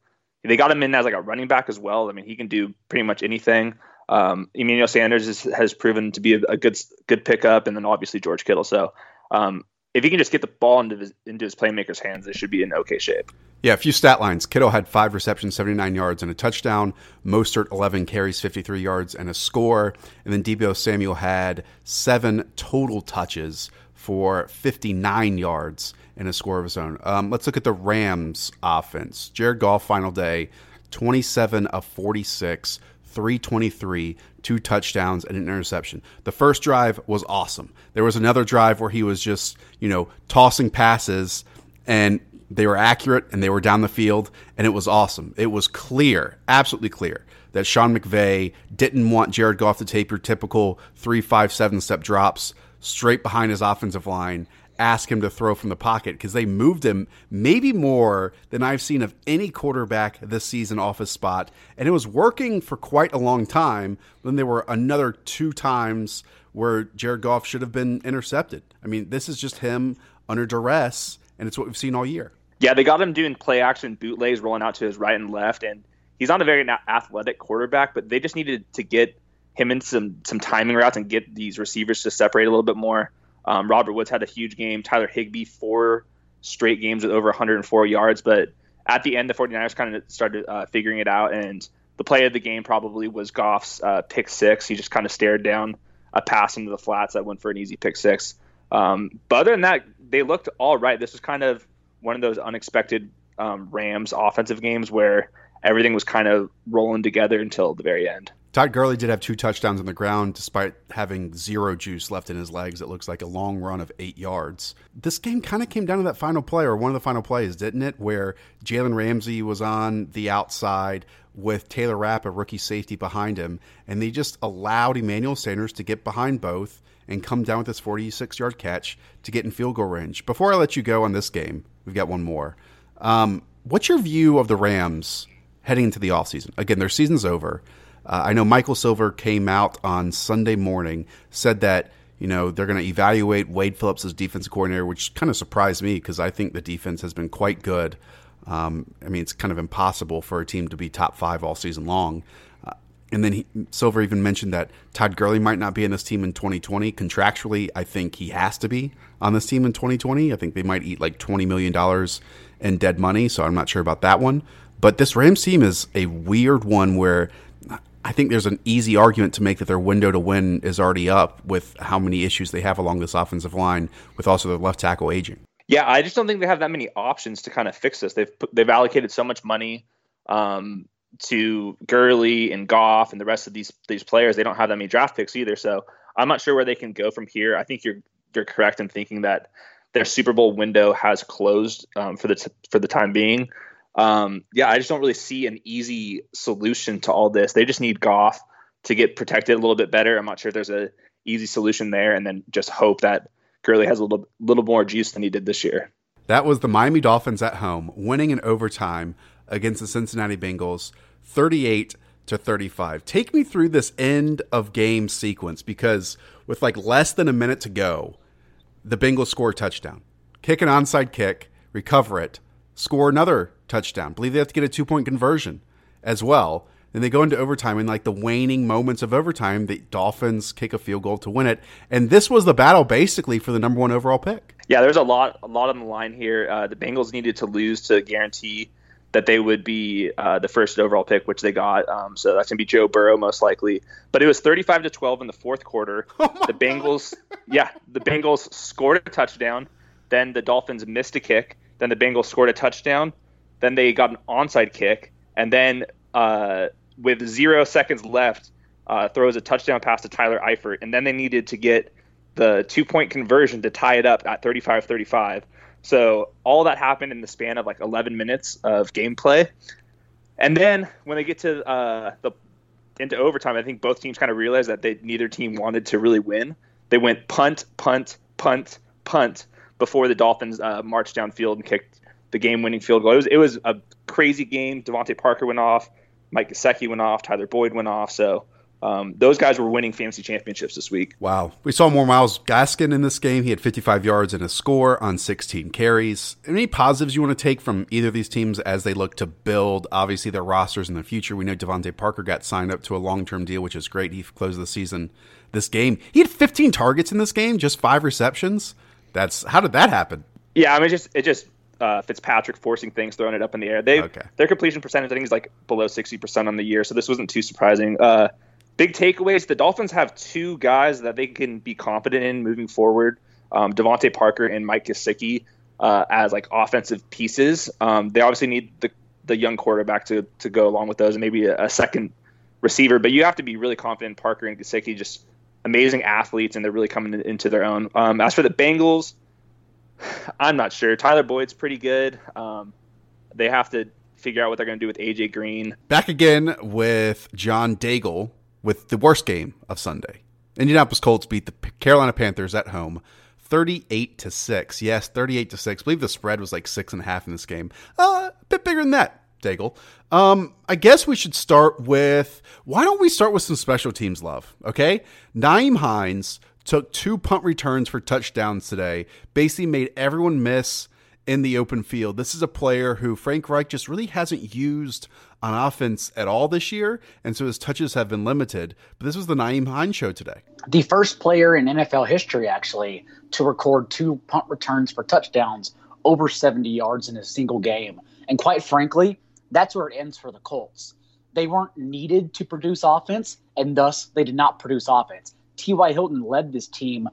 they got him in as like a running back as well. I mean, he can do pretty much anything. Um, Emmanuel Sanders is, has proven to be a, a good good pickup, and then obviously George Kittle. So um, if he can just get the ball into his, into his playmakers' hands, it should be in okay shape. Yeah, a few stat lines. Kittle had five receptions, 79 yards, and a touchdown. Mostert, 11 carries, 53 yards, and a score. And then Deebo Samuel had seven total touches for 59 yards and a score of his own. Um, let's look at the Rams offense. Jared Goff, final day, 27 of 46, 323, two touchdowns, and an interception. The first drive was awesome. There was another drive where he was just, you know, tossing passes and they were accurate and they were down the field and it was awesome. It was clear, absolutely clear, that Sean McVay didn't want Jared Goff to take your typical three, five, seven step drops straight behind his offensive line, ask him to throw from the pocket because they moved him maybe more than I've seen of any quarterback this season off his spot. And it was working for quite a long time. Then there were another two times where Jared Goff should have been intercepted. I mean, this is just him under duress, and it's what we've seen all year. Yeah, they got him doing play action bootlegs, rolling out to his right and left, and he's not a very athletic quarterback, but they just needed to get him into some some timing routes and get these receivers to separate a little bit more. Um, Robert Woods had a huge game. Tyler Higbee, four straight games with over 104 yards, but at the end, the 49ers kind of started uh, figuring it out, and the play of the game probably was Goff's uh, pick six. He just kind of stared down a pass into the flats that went for an easy pick six. Um, but other than that, they looked all right. This was kind of one of those unexpected um, Rams offensive games where everything was kind of rolling together until the very end. Todd Gurley did have two touchdowns on the ground despite having zero juice left in his legs. It looks like a long run of eight yards. This game kind of came down to that final play, or one of the final plays, didn't it? Where Jalen Ramsey was on the outside with Taylor Rapp, a rookie safety, behind him, and they just allowed Emmanuel Sanders to get behind both and come down with this 46 yard catch to get in field goal range. Before I let you go on this game, we've got one more. Um, what's your view of the Rams heading into the offseason? Again, their season's over. Uh, I know Michael Silver came out on Sunday morning, said that you know they're going to evaluate Wade Phillips as defensive coordinator, which kind of surprised me because I think the defense has been quite good. Um, I mean, it's kind of impossible for a team to be top five all season long. Uh, and then he, Silver even mentioned that Todd Gurley might not be in this team in 2020. Contractually, I think he has to be on this team in 2020. I think they might eat like $20 million in dead money, so I'm not sure about that one. But this Rams team is a weird one where I think there's an easy argument to make that their window to win is already up with how many issues they have along this offensive line, with also their left tackle aging. Yeah, I just don't think they have that many options to kind of fix this. They've they've allocated so much money um, to Gurley and Goff and the rest of these these players. They don't have that many draft picks either. So I'm not sure where they can go from here. I think you're you're correct in thinking that their Super Bowl window has closed um, for the t- for the time being. Um, yeah, I just don't really see an easy solution to all this. They just need Goff to get protected a little bit better. I'm not sure there's a easy solution there, and then just hope that Gurley has a little little more juice than he did this year. That was the Miami Dolphins at home, winning in overtime against the Cincinnati Bengals, 38 to 35. Take me through this end of game sequence because with like less than a minute to go, the Bengals score a touchdown, kick an onside kick, recover it, score another touchdown. believe they have to get a two point conversion as well. Then they go into overtime in like the waning moments of overtime. The Dolphins kick a field goal to win it, and this was the battle basically for the number one overall pick. Yeah, there's a lot, a lot on the line here. Uh, the Bengals needed to lose to guarantee that they would be uh, the first overall pick, which they got. Um, so that's gonna be Joe Burrow most likely. But it was 35 to 12 in the fourth quarter. Oh the Bengals, yeah, the Bengals scored a touchdown. Then the Dolphins missed a kick. Then the Bengals scored a touchdown. Then they got an onside kick, and then uh, with zero seconds left, uh, throws a touchdown pass to Tyler Eifert, and then they needed to get the two point conversion to tie it up at 35 35. So all that happened in the span of like 11 minutes of gameplay. And then when they get to uh, the into overtime, I think both teams kind of realized that they neither team wanted to really win. They went punt, punt, punt, punt before the Dolphins uh, marched downfield and kicked the game-winning field goal. It was it was a crazy game. DeVante Parker went off, Mike Gesicki went off, Tyler Boyd went off. So um, those guys were winning fantasy championships this week. Wow. We saw more Myles Gaskin in this game. He had 55 yards and a score on 16 carries. Any positives you want to take from either of these teams as they look to build, obviously, their rosters in the future? We know DeVante Parker got signed up to a long term deal, which is great. He closed the season this game. He had 15 targets in this game, just five receptions. That's how did that happen? Yeah, I mean, just it just uh, Fitzpatrick forcing things, throwing it up in the air. They okay. their completion percentage, I think, is like below 60 percent on the year, so this wasn't too surprising. Uh, big takeaways: the Dolphins have two guys that they can be confident in moving forward. Um, DeVante Parker and Mike Gesicki uh, as like offensive pieces. Um, they obviously need the the young quarterback to to go along with those, and maybe a, a second receiver. But you have to be really confident in Parker and Gesicki, just amazing athletes, and they're really coming into their own. Um, as for the Bengals, I'm not sure. Tyler Boyd's pretty good. Um, they have to figure out what they're going to do with AJ Green. Back again with John Daigle, with the worst game of Sunday. Indianapolis Colts beat the Carolina Panthers at home 38 to 6. Yes, 38 to 6. I believe the spread was like six and a half in this game. Uh, a bit bigger than that, Daigle. Um, I guess we should start with why don't we start with some special teams love? Okay. Nyheim Hines took two punt returns for touchdowns today, basically made everyone miss in the open field. This is a player who Frank Reich just really hasn't used on offense at all this year, and so his touches have been limited. But this was the Nyheim Hines show today. The first player in NFL history, actually, to record two punt returns for touchdowns over 70 yards in a single game. And quite frankly, that's where it ends for the Colts. They weren't needed to produce offense, and thus they did not produce offense. T.Y. Hilton led this team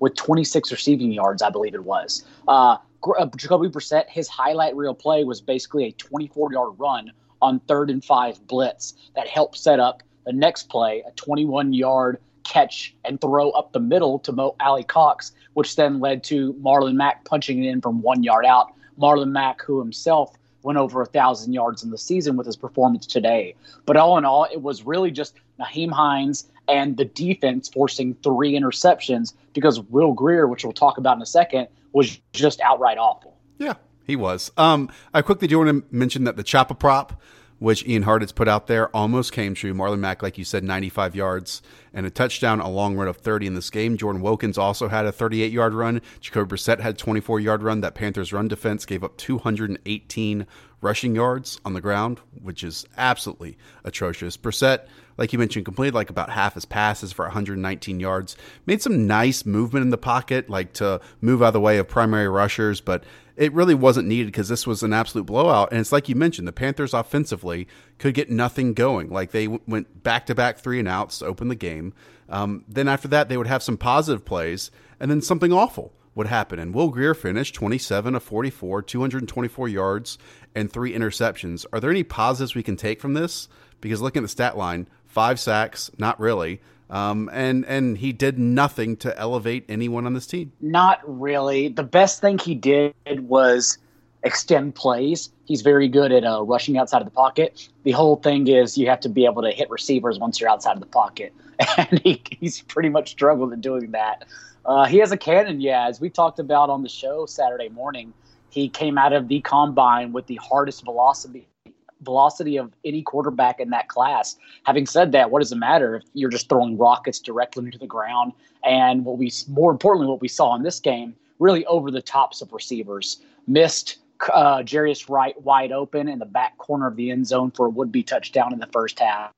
with 26 receiving yards, I believe it was. Uh, uh Jacoby Brissett, his highlight reel play was basically a 24 yard run on third and five blitz that helped set up the next play, a 21 yard catch and throw up the middle to Mo Alie-Cox, which then led to Marlon Mack punching it in from one yard out. Marlon Mack, who himself went over a thousand yards in the season with his performance today. But all in all, it was really just Nyheim Hines and the defense forcing three interceptions because Will Grier, which we'll talk about in a second, was just outright awful. Yeah, he was. Um, I quickly do want to mention that the Choppa prop which Ian Hartitz put out there, almost came true. Marlon Mack, like you said, 95 yards and a touchdown, a long run of 30 in this game. Jordan Wilkins also had a 38 yard run. Jacoby Brissett had a 24 yard run. That Panthers run defense gave up 218 rushing yards on the ground, which is absolutely atrocious. Brissett, like you mentioned, completed like about half his passes for 119 yards. Made some nice movement in the pocket, like to move out of the way of primary rushers, but it really wasn't needed because this was an absolute blowout. And it's like you mentioned, the Panthers offensively could get nothing going. Like they went back to back three and outs to open the game. Um, then after that, they would have some positive plays, and then something awful would happen. And Will Grier finished 27 of 44, 224 yards, and three interceptions. Are there any positives we can take from this? Because looking at the stat line, five sacks, not really. Um, and and he did nothing to elevate anyone on this team. Not really. The best thing he did was extend plays. He's very good at uh, rushing outside of the pocket. The whole thing is you have to be able to hit receivers once you're outside of the pocket, and he, he's pretty much struggled in doing that. Uh, he has a cannon, yeah. As we talked about on the show Saturday morning, he came out of the combine with the hardest velocity velocity of any quarterback in that class. Having said that, what does it matter if you're just throwing rockets directly into the ground? And what we, more importantly, what we saw in this game, really over the tops of receivers, missed uh, Jarius Wright wide open in the back corner of the end zone for a would-be touchdown in the first half,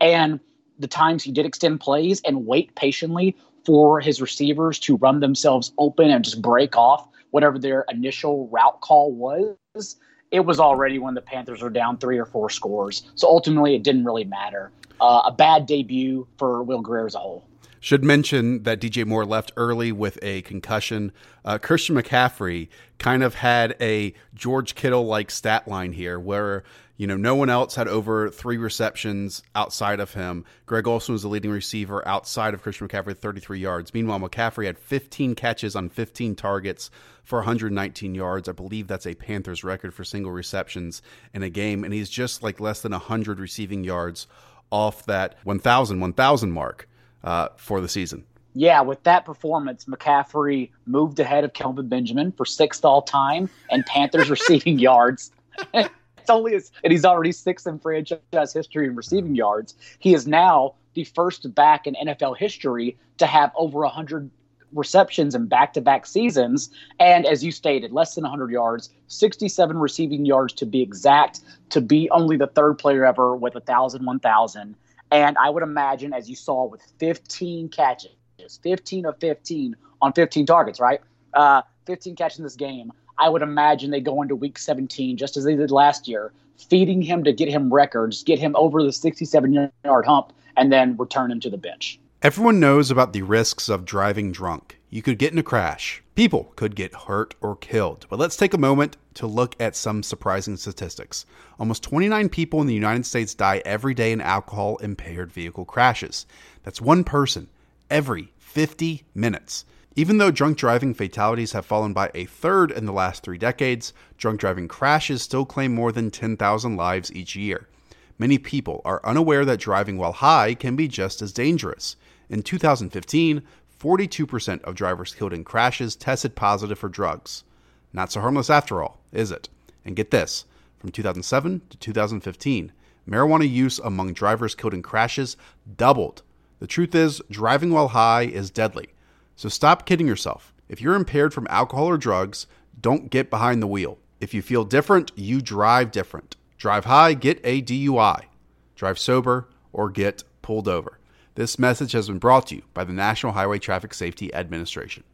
and the times he did extend plays and wait patiently for his receivers to run themselves open and just break off whatever their initial route call was it was already when the Panthers were down three or four scores. So ultimately, it didn't really matter. Uh, a bad debut for Will Grier as a whole. Should mention that DJ Moore left early with a concussion. Uh, Christian McCaffrey kind of had a George Kittle like stat line here where you know, no one else had over three receptions outside of him. Greg Olsen was the leading receiver outside of Christian McCaffrey, 33 yards. Meanwhile, McCaffrey had 15 catches on 15 targets for 119 yards. I believe that's a Panthers record for single receptions in a game. And he's just like less than 100 receiving yards off that 1,000, 1,000 mark uh, for the season. Yeah, with that performance, McCaffrey moved ahead of Kelvin Benjamin for sixth all time and Panthers receiving yards. only his, and he's already sixth in franchise history in receiving yards. He is now the first back in NFL history to have over 100 receptions in back-to-back seasons and as you stated less than 100 yards 67 receiving yards to be exact to be only the third player ever with 1000 1000 and i would imagine as you saw with 15 catches 15 of 15 on 15 targets right uh, 15 catches in this game I would imagine they go into week 17, just as they did last year, feeding him to get him records, get him over the 67 yard hump, and then return him to the bench. Everyone knows about the risks of driving drunk. You could get in a crash. People could get hurt or killed. But let's take a moment to look at some surprising statistics. Almost 29 people in the United States die every day in alcohol impaired vehicle crashes. That's one person every 50 minutes. Even though drunk driving fatalities have fallen by a third in the last three decades, drunk driving crashes still claim more than 10,000 lives each year. Many people are unaware that driving while high can be just as dangerous. In 2015, 42% of drivers killed in crashes tested positive for drugs. Not so harmless after all, is it? And get this from 2007 to 2015, marijuana use among drivers killed in crashes doubled. The truth is, driving while high is deadly. So stop kidding yourself. If you're impaired from alcohol or drugs, don't get behind the wheel. If you feel different, you drive different. Drive high, get a DUI. Drive sober, or get pulled over. This message has been brought to you by the National Highway Traffic Safety Administration.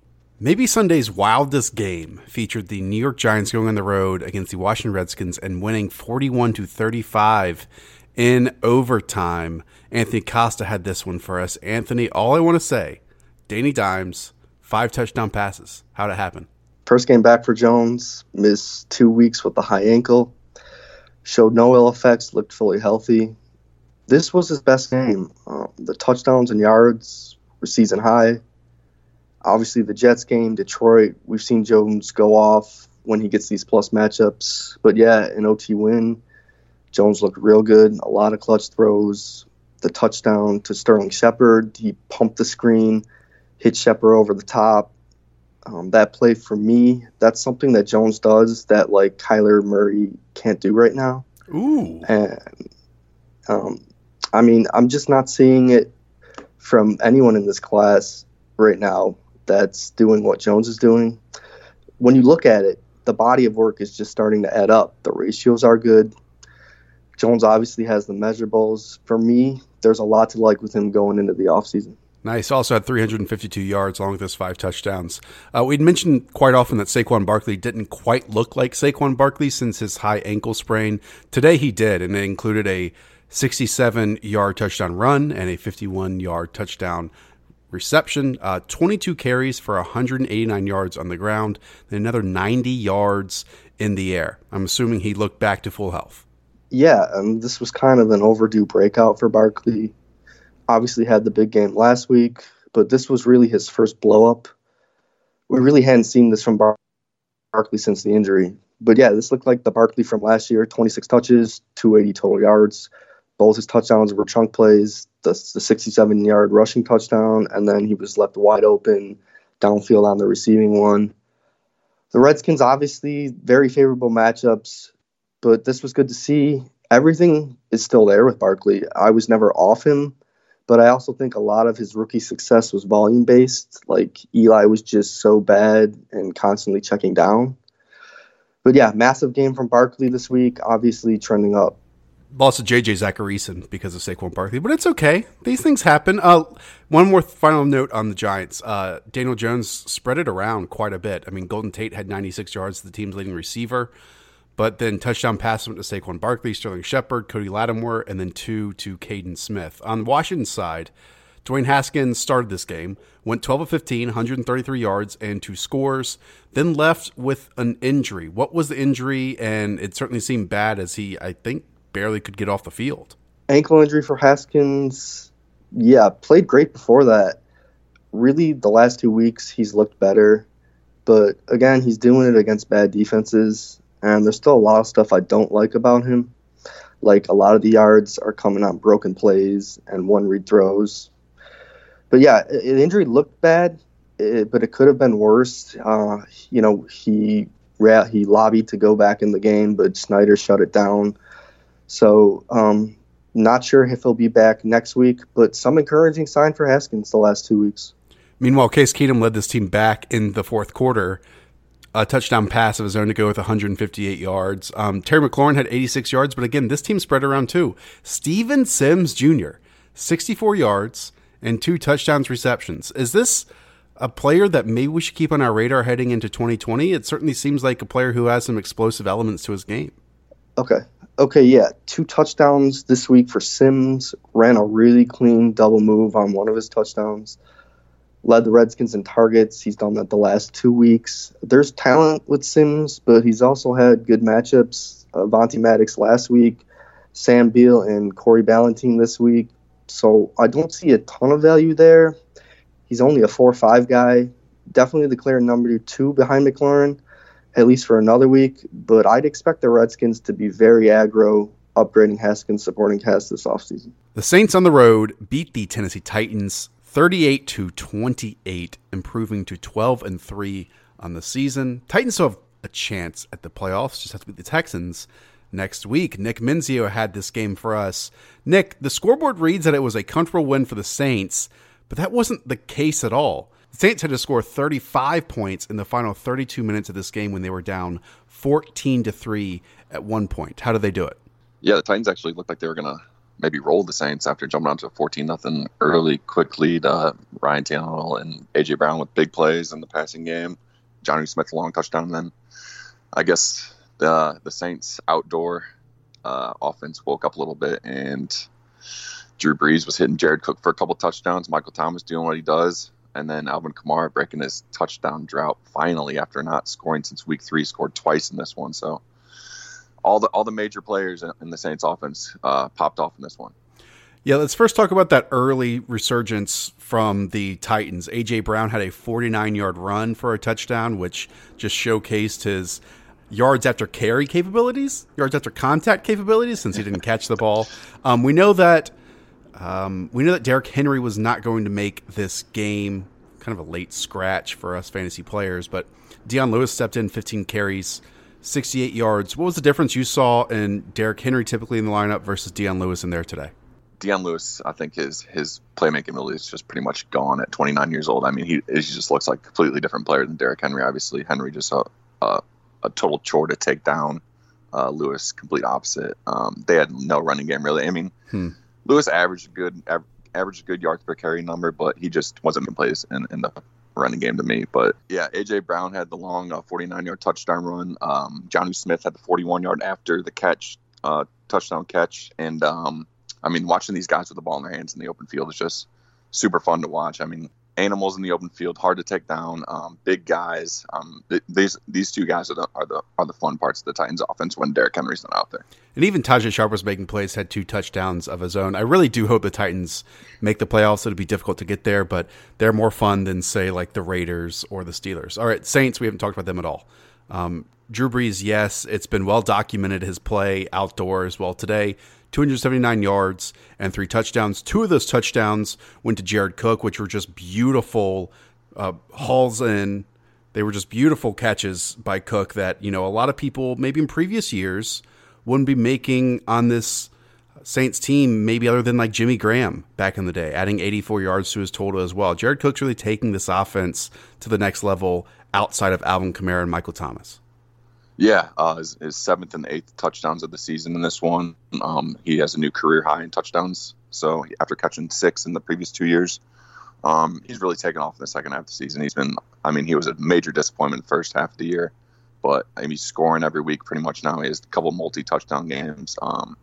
Maybe Sunday's wildest game featured the New York Giants going on the road against the Washington Redskins and winning 41 to 35 in overtime. Anthony Costa had this one for us. Anthony, all I want to say Danny Dimes, five touchdown passes. How'd it happen? First game back for Jones, missed two weeks with the high ankle, showed no ill effects, looked fully healthy. This was his best game. Uh, the touchdowns and yards were season high. Obviously, the Jets game, Detroit, we've seen Jones go off when he gets these plus matchups. But yeah, an OT win, Jones looked real good. A lot of clutch throws. The touchdown to Sterling Shepard, he pumped the screen hit Shepard over the top. Um, that play for me, that's something that Jones does that like Kyler Murray can't do right now. Ooh. And um, I mean, I'm just not seeing it from anyone in this class right now that's doing what Jones is doing. When you look at it, the body of work is just starting to add up. The ratios are good. Jones obviously has the measurables. For me, there's a lot to like with him going into the offseason. Nice. Also had 352 yards along with his five touchdowns. Uh, we'd mentioned quite often that Saquon Barkley didn't quite look like Saquon Barkley since his high ankle sprain. Today he did, and it included a 67 yard touchdown run and a 51 yard touchdown reception, uh, 22 carries for 189 yards on the ground, and another 90 yards in the air. I'm assuming he looked back to full health. Yeah, and this was kind of an overdue breakout for Barkley. Obviously, had the big game last week, but this was really his first blow up. We really hadn't seen this from Bar- Barkley since the injury. But yeah, this looked like the Barkley from last year 26 touches, 280 total yards. Both his touchdowns were chunk plays, the, the 67 yard rushing touchdown, and then he was left wide open downfield on the receiving one. The Redskins, obviously, very favorable matchups, but this was good to see. Everything is still there with Barkley. I was never off him, but I also think a lot of his rookie success was volume based. Like Eli was just so bad and constantly checking down. But yeah, massive game from Barkley this week, obviously trending up lost to JJ Zachariason because of Saquon Barkley, but it's okay. These things happen. Uh, one more final note on the Giants. Uh, Daniel Jones spread it around quite a bit. I mean, Golden Tate had 96 yards, the team's leading receiver, but then touchdown pass went to Saquon Barkley, Sterling Shepard, Cody Latimer, and then two to Kaden Smith. On Washington's side, Dwayne Haskins started this game, went 12 of 15, 133 yards and two scores, then left with an injury. What was the injury? And it certainly seemed bad as he, I think, barely could get off the field. Ankle injury for Haskins. Yeah, played great before that. Really, the last two weeks he's looked better, but again, he's doing it against bad defenses, and there's still a lot of stuff I don't like about him. Like a lot of the yards are coming on broken plays and one read throws. But yeah, the injury looked bad, but it could have been worse. Uh, you know, he he lobbied to go back in the game, but Snyder shut it down. So, um, not sure if he'll be back next week, but some encouraging sign for Haskins the last two weeks. Meanwhile, Case Keenum led this team back in the fourth quarter. A touchdown pass of his own to go with 158 yards. Um, Terry McLaurin had 86 yards, but again, this team spread around too. Steven Sims Jr., 64 yards and two touchdowns receptions. Is this a player that maybe we should keep on our radar heading into 2020? It certainly seems like a player who has some explosive elements to his game. Okay. Okay, yeah. Two touchdowns this week for Sims. Ran a really clean double move on one of his touchdowns. Led the Redskins in targets. He's done that the last two weeks. There's talent with Sims, but he's also had good matchups. Uh, Vontae Maddox last week, Sam Beal and Corey Ballentine this week. So I don't see a ton of value there. He's only a 4 or 5 guy. Definitely the clear number two behind McLaurin at least for another week. But I'd expect the Redskins to be very aggro, upgrading Haskins' supporting cast this offseason. The Saints on the road beat the Tennessee Titans 38 to 28, improving to 12 and 3 on the season. Titans still have a chance at the playoffs, just have to beat the Texans next week. Nick Mensio had this game for us. Nick, the scoreboard reads that it was a comfortable win for the Saints, but that wasn't the case at all. The Saints had to score 35 points in the final 32 minutes of this game when they were down 14 to 3 at one point. How did they do it? Yeah, the Titans actually looked like they were going to maybe roll the Saints after jumping out to a 14 nothing early quick lead. Uh, Ryan Tannehill and AJ Brown with big plays in the passing game. Jonnu Smith long touchdown. Then I guess the the Saints outdoor uh, offense woke up a little bit and Drew Brees was hitting Jared Cook for a couple touchdowns. Michael Thomas doing what he does and then Alvin Kamara breaking his touchdown drought finally after not scoring since week three, scored twice in this one. So all the all the major players in the Saints offense uh, popped off in this one. Yeah, let's first talk about that early resurgence from the Titans. AJ Brown had a 49 yard run for a touchdown, which just showcased his yards after carry capabilities, yards after contact capabilities, since he didn't catch the ball. Um, we know that um, we know that Derrick Henry was not going to make this game kind of a late scratch for us fantasy players, but Dion Lewis stepped in 15 carries, 68 yards. What was the difference you saw in Derrick Henry typically in the lineup versus Dion Lewis in there today? Dion Lewis, I think his his playmaking ability is just pretty much gone at 29 years old. I mean, he, he just looks like a completely different player than Derrick Henry. Obviously, Henry just a, a, a total chore to take down. Uh, Lewis, complete opposite. Um, they had no running game really. I mean, Hmm. Lewis averaged a good av- averaged a good yards per carry number, but he just wasn't in plays in, in the running game to me. But yeah, AJ Brown had the long uh, 49 yard touchdown run. Um, Jonnu Smith had the 41 yard after the catch, uh, touchdown catch, and um, I mean, watching these guys with the ball in their hands in the open field is just super fun to watch. I mean, animals in the open field, hard to take down, um, big guys. Um, th- these these two guys are the, are the are the fun parts of the Titans offense when Derrick Henry's not out there. And even Tajaé Sharpe was making plays, had two touchdowns of his own. I really do hope the Titans make the playoffs. It'll be difficult to get there, but they're more fun than, say, like the Raiders or the Steelers. All right, Saints, we haven't talked about them at all. Um, Drew Brees, yes, it's been well documented his play outdoors. Well, today, 279 yards and three touchdowns. Two of those touchdowns went to Jared Cook, which were just beautiful uh, hauls in. They were just beautiful catches by Cook that, you know, a lot of people, maybe in previous years, wouldn't be making on this Saints team, maybe other than like Jimmy Graham back in the day, adding 84 yards to his total as well. Jared Cook's really taking this offense to the next level outside of Alvin Kamara and Michael Thomas. Yeah, uh, his, his seventh and eighth touchdowns of the season in this one. Um, he has a new career high in touchdowns. So after catching six in the previous two years, um, he's really taken off in the second half of the season. He's been, I mean, he was a major disappointment the first half of the year, but I mean, he's scoring every week pretty much now. He has a couple multi-touchdown games. Um,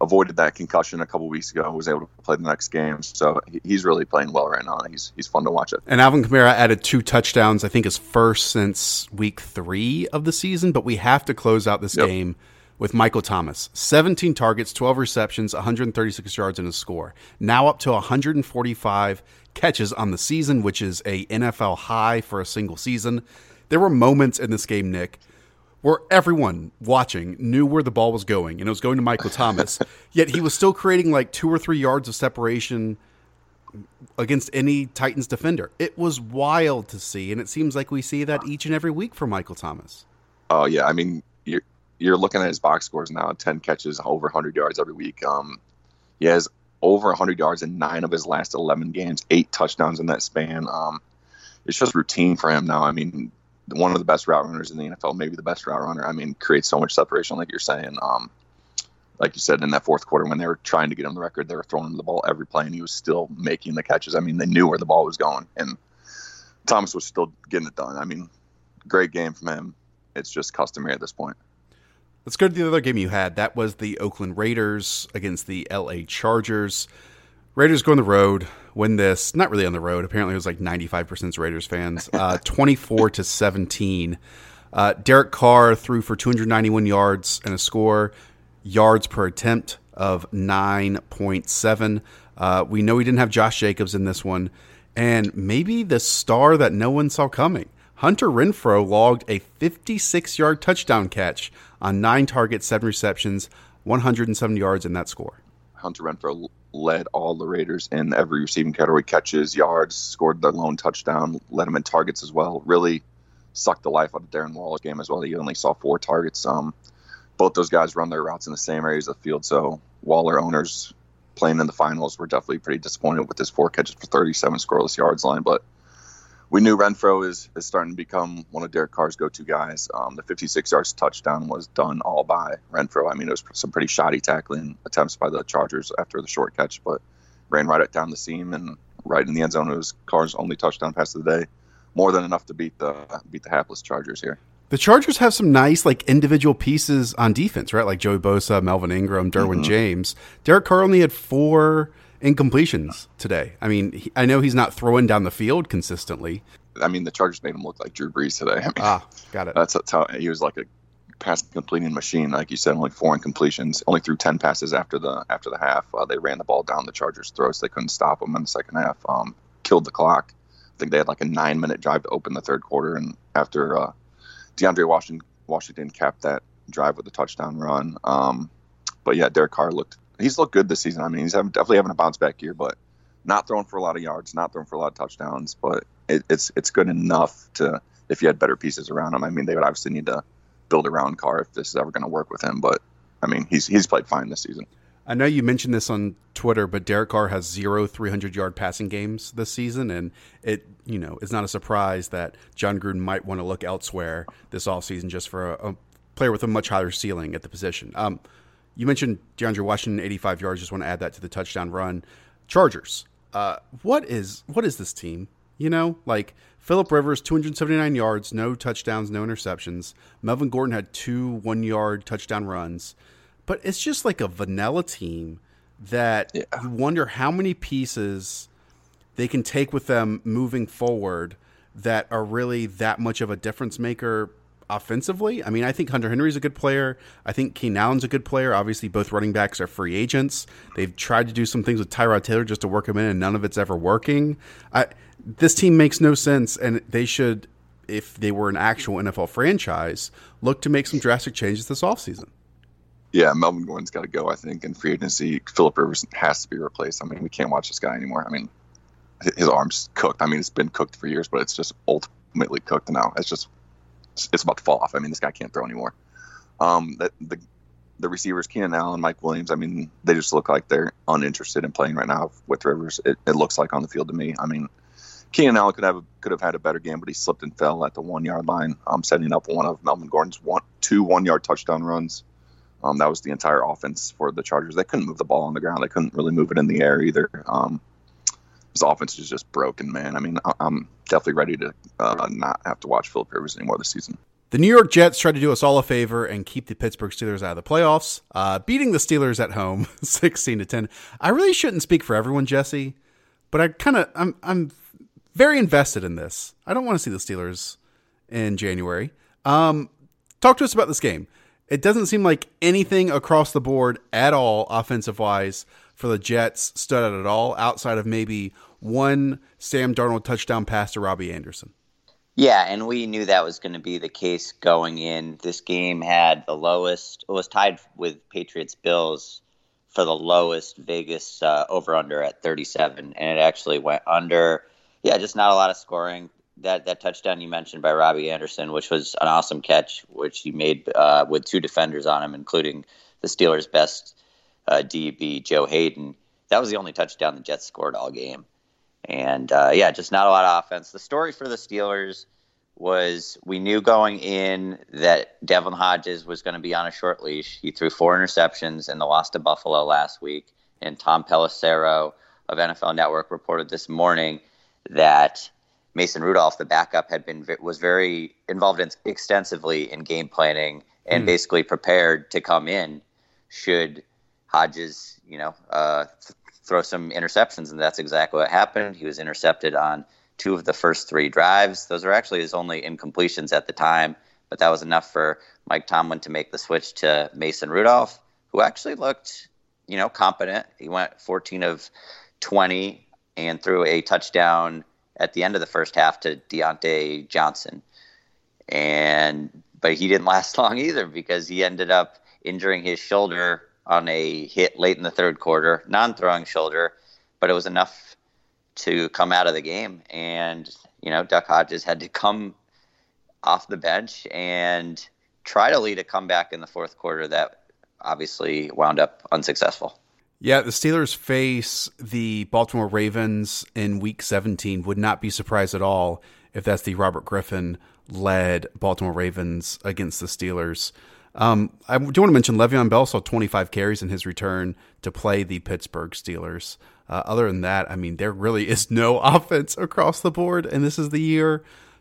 avoided that concussion a couple weeks ago. and Was able to play the next game, so he's really playing well right now. He's he's fun to watch it. And Alvin Kamara added two touchdowns, I think his first since week three of the season. But we have to close out this Yep. game with Michael Thomas. 17 targets, 12 receptions, 136 yards in a score. Now up to 145 catches on the season, which is a NFL high for a single season. There were moments in this game, Nick, where everyone watching knew where the ball was going, and it was going to Michael Thomas. yet he was still creating like two or three yards of separation against any Titans defender. It was wild to see, and it seems like we see that each and every week for Michael Thomas. Oh yeah, I mean you're you're looking at his box scores now. Ten catches, over 100 yards every week. Um, he has over 100 yards in nine of his last 11 games, eight touchdowns in that span. Um, it's just routine for him now. I mean, one of the best route runners in the NFL, maybe the best route runner. I mean, creates so much separation, like you're saying. Um, like you said in that fourth quarter when they were trying to get him the record, they were throwing him the ball every play, and he was still making the catches. I mean, they knew where the ball was going, and Thomas was still getting it done. I mean, great game from him. It's just customary at this point. Let's go to the other game you had. That was the Oakland Raiders against the LA Chargers. Raiders go on the road, win this. Not really on the road. Apparently, it was like 95% Raiders fans. Uh, 24 to 17. Uh, Derek Carr threw for 291 yards and a score, yards per attempt of 9.7. Uh, we know he didn't have Josh Jacobs in this one. And maybe the star that no one saw coming. Hunter Renfrow logged a 56 yard touchdown catch on nine targets, seven receptions, 107 yards in that score. Hunter Renfrow led all the Raiders in every receiving category catches, yards, scored the lone touchdown, led them in targets as well. Really sucked the life out of Darren Waller's game as well. He only saw four targets. Um, both those guys run their routes in the same areas of the field. So Waller owners playing in the finals were definitely pretty disappointed with his four catches for 37 scoreless yards line. But we knew Renfrow is, is starting to become one of Derek Carr's go-to guys. Um, the 56 yards touchdown was done all by Renfrow. I mean, it was some pretty shoddy tackling attempts by the Chargers after the short catch, but ran right down the seam and right in the end zone. It was Carr's only touchdown pass of the day. More than enough to beat the beat the hapless Chargers here. The Chargers have some nice like individual pieces on defense, right? Like Joey Bosa, Melvin Ingram, Derwin Mhm. James. Derek Carr only had four incompletions today. I mean, he, I know he's not throwing down the field consistently. I mean, the Chargers made him look like Drew Brees today. I mean, Ah, got it. That's, that's how he was like a pass completing machine. Like you said, only four incompletions, only threw ten passes after the after the half. Uh, they ran the ball down the Chargers' throats. They couldn't stop them in the second half. Um, killed the clock. I think they had like a nine minute drive to open the third quarter, and after uh, DeAndre Washington Washington capped that drive with a touchdown run. Um, but yeah, Derek Carr looked he's looked good this season. I mean, he's having, definitely having a bounce back year, but not throwing for a lot of yards, not throwing for a lot of touchdowns. But it, it's it's good enough to if you had better pieces around him. I mean, they would obviously need to build around Carr if this is ever going to work with him. But I mean, he's he's played fine this season. I know you mentioned this on Twitter, but Derek Carr has zero 300 yard passing games this season, and it you know is not a surprise that Jon Gruden might want to look elsewhere this offseason just for a, a player with a much higher ceiling at the position. Um, you mentioned DeAndre Washington, 85 yards. Just want to add that to the touchdown run. Chargers. Uh, what is what is this team? You know, like Philip Rivers, 279 yards, no touchdowns, no interceptions. Melvin Gordon had two one yard touchdown runs. But it's just like a vanilla team that yeah. you wonder how many pieces they can take with them moving forward that are really that much of a difference maker offensively. I mean, I think Hunter Henry's a good player. I think Keenan Allen's a good player. Obviously, both running backs are free agents. They've tried to do some things with Tyrod Taylor just to work him in, and none of it's ever working. I, this team makes no sense, and they should, if they were an actual NFL franchise, look to make some drastic changes this offseason. Yeah, Melvin Gordon's got to go, I think, in free agency. Philip Rivers has to be replaced. I mean, we can't watch this guy anymore. I mean, his arm's cooked. I mean, it's been cooked for years, but it's just ultimately cooked now. It's just it's about to fall off. I mean, this guy can't throw anymore. Um, the, the the receivers, Keenan Allen, Mike Williams. I mean, they just look like they're uninterested in playing right now with Rivers. It, it looks like on the field to me. I mean, Keenan Allen could have could have had a better game, but he slipped and fell at the one yard line. Um, setting up one of Melvin Gordon's one two one yard touchdown runs. Um, that was the entire offense for the Chargers. They couldn't move the ball on the ground. They couldn't really move it in the air either. Um, his offense is just broken, man. I mean, I'm definitely ready to uh, not have to watch Philip Rivers anymore this season. The New York Jets tried to do us all a favor and keep the Pittsburgh Steelers out of the playoffs, uh, beating the Steelers at home, sixteen to ten. I really shouldn't speak for everyone, Jesse, but I kind of I'm I'm very invested in this. I don't want to see the Steelers in January. Um, talk to us about this game. It doesn't seem like anything across the board at all, offensive wise, for the Jets stood out at all, outside of maybe one Sam Darnold touchdown pass to Robbie Anderson. Yeah, and we knew that was going to be the case going in. This game had the lowest, it was tied with Patriots Bills for the lowest Vegas uh, over under at 37, and it actually went under. Yeah, just not a lot of scoring that that touchdown you mentioned by Robbie Anderson, which was an awesome catch, which he made uh, with two defenders on him, including the Steelers' best uh, DB Joe Haden. That was the only touchdown the Jets scored all game, and uh, yeah, just not a lot of offense. The story for the Steelers was we knew going in that Devlin Hodges was going to be on a short leash. He threw four interceptions in the loss to Buffalo last week, and Tom Pelissero of NFL Network reported this morning that Mason Rudolph, the backup, had been was very involved in, extensively in game planning and mm. basically prepared to come in should Hodges, you know, uh, th- throw some interceptions, and that's exactly what happened. He was intercepted on two of the first three drives. Those were actually his only incompletions at the time, but that was enough for Mike Tomlin to make the switch to Mason Rudolph, who actually looked, you know, competent. He went 14 of 20 and threw a touchdown at the end of the first half to Diontae Johnson. And but he didn't last long either because he ended up injuring his shoulder on a hit late in the third quarter, non-throwing shoulder, but it was enough to come out of the game. And you know, Duck Hodges had to come off the bench and try to lead a comeback in the fourth quarter that obviously wound up unsuccessful. Yeah, the Steelers face the Baltimore Ravens in week 17. Would not be surprised at all if that's the Robert Griffin led Baltimore Ravens against the Steelers. Um, I do want to mention Le'Veon Bell saw 25 carries in his return to play the Pittsburgh Steelers. Uh, other than that, I mean, there really is no offense across the board, and this is the year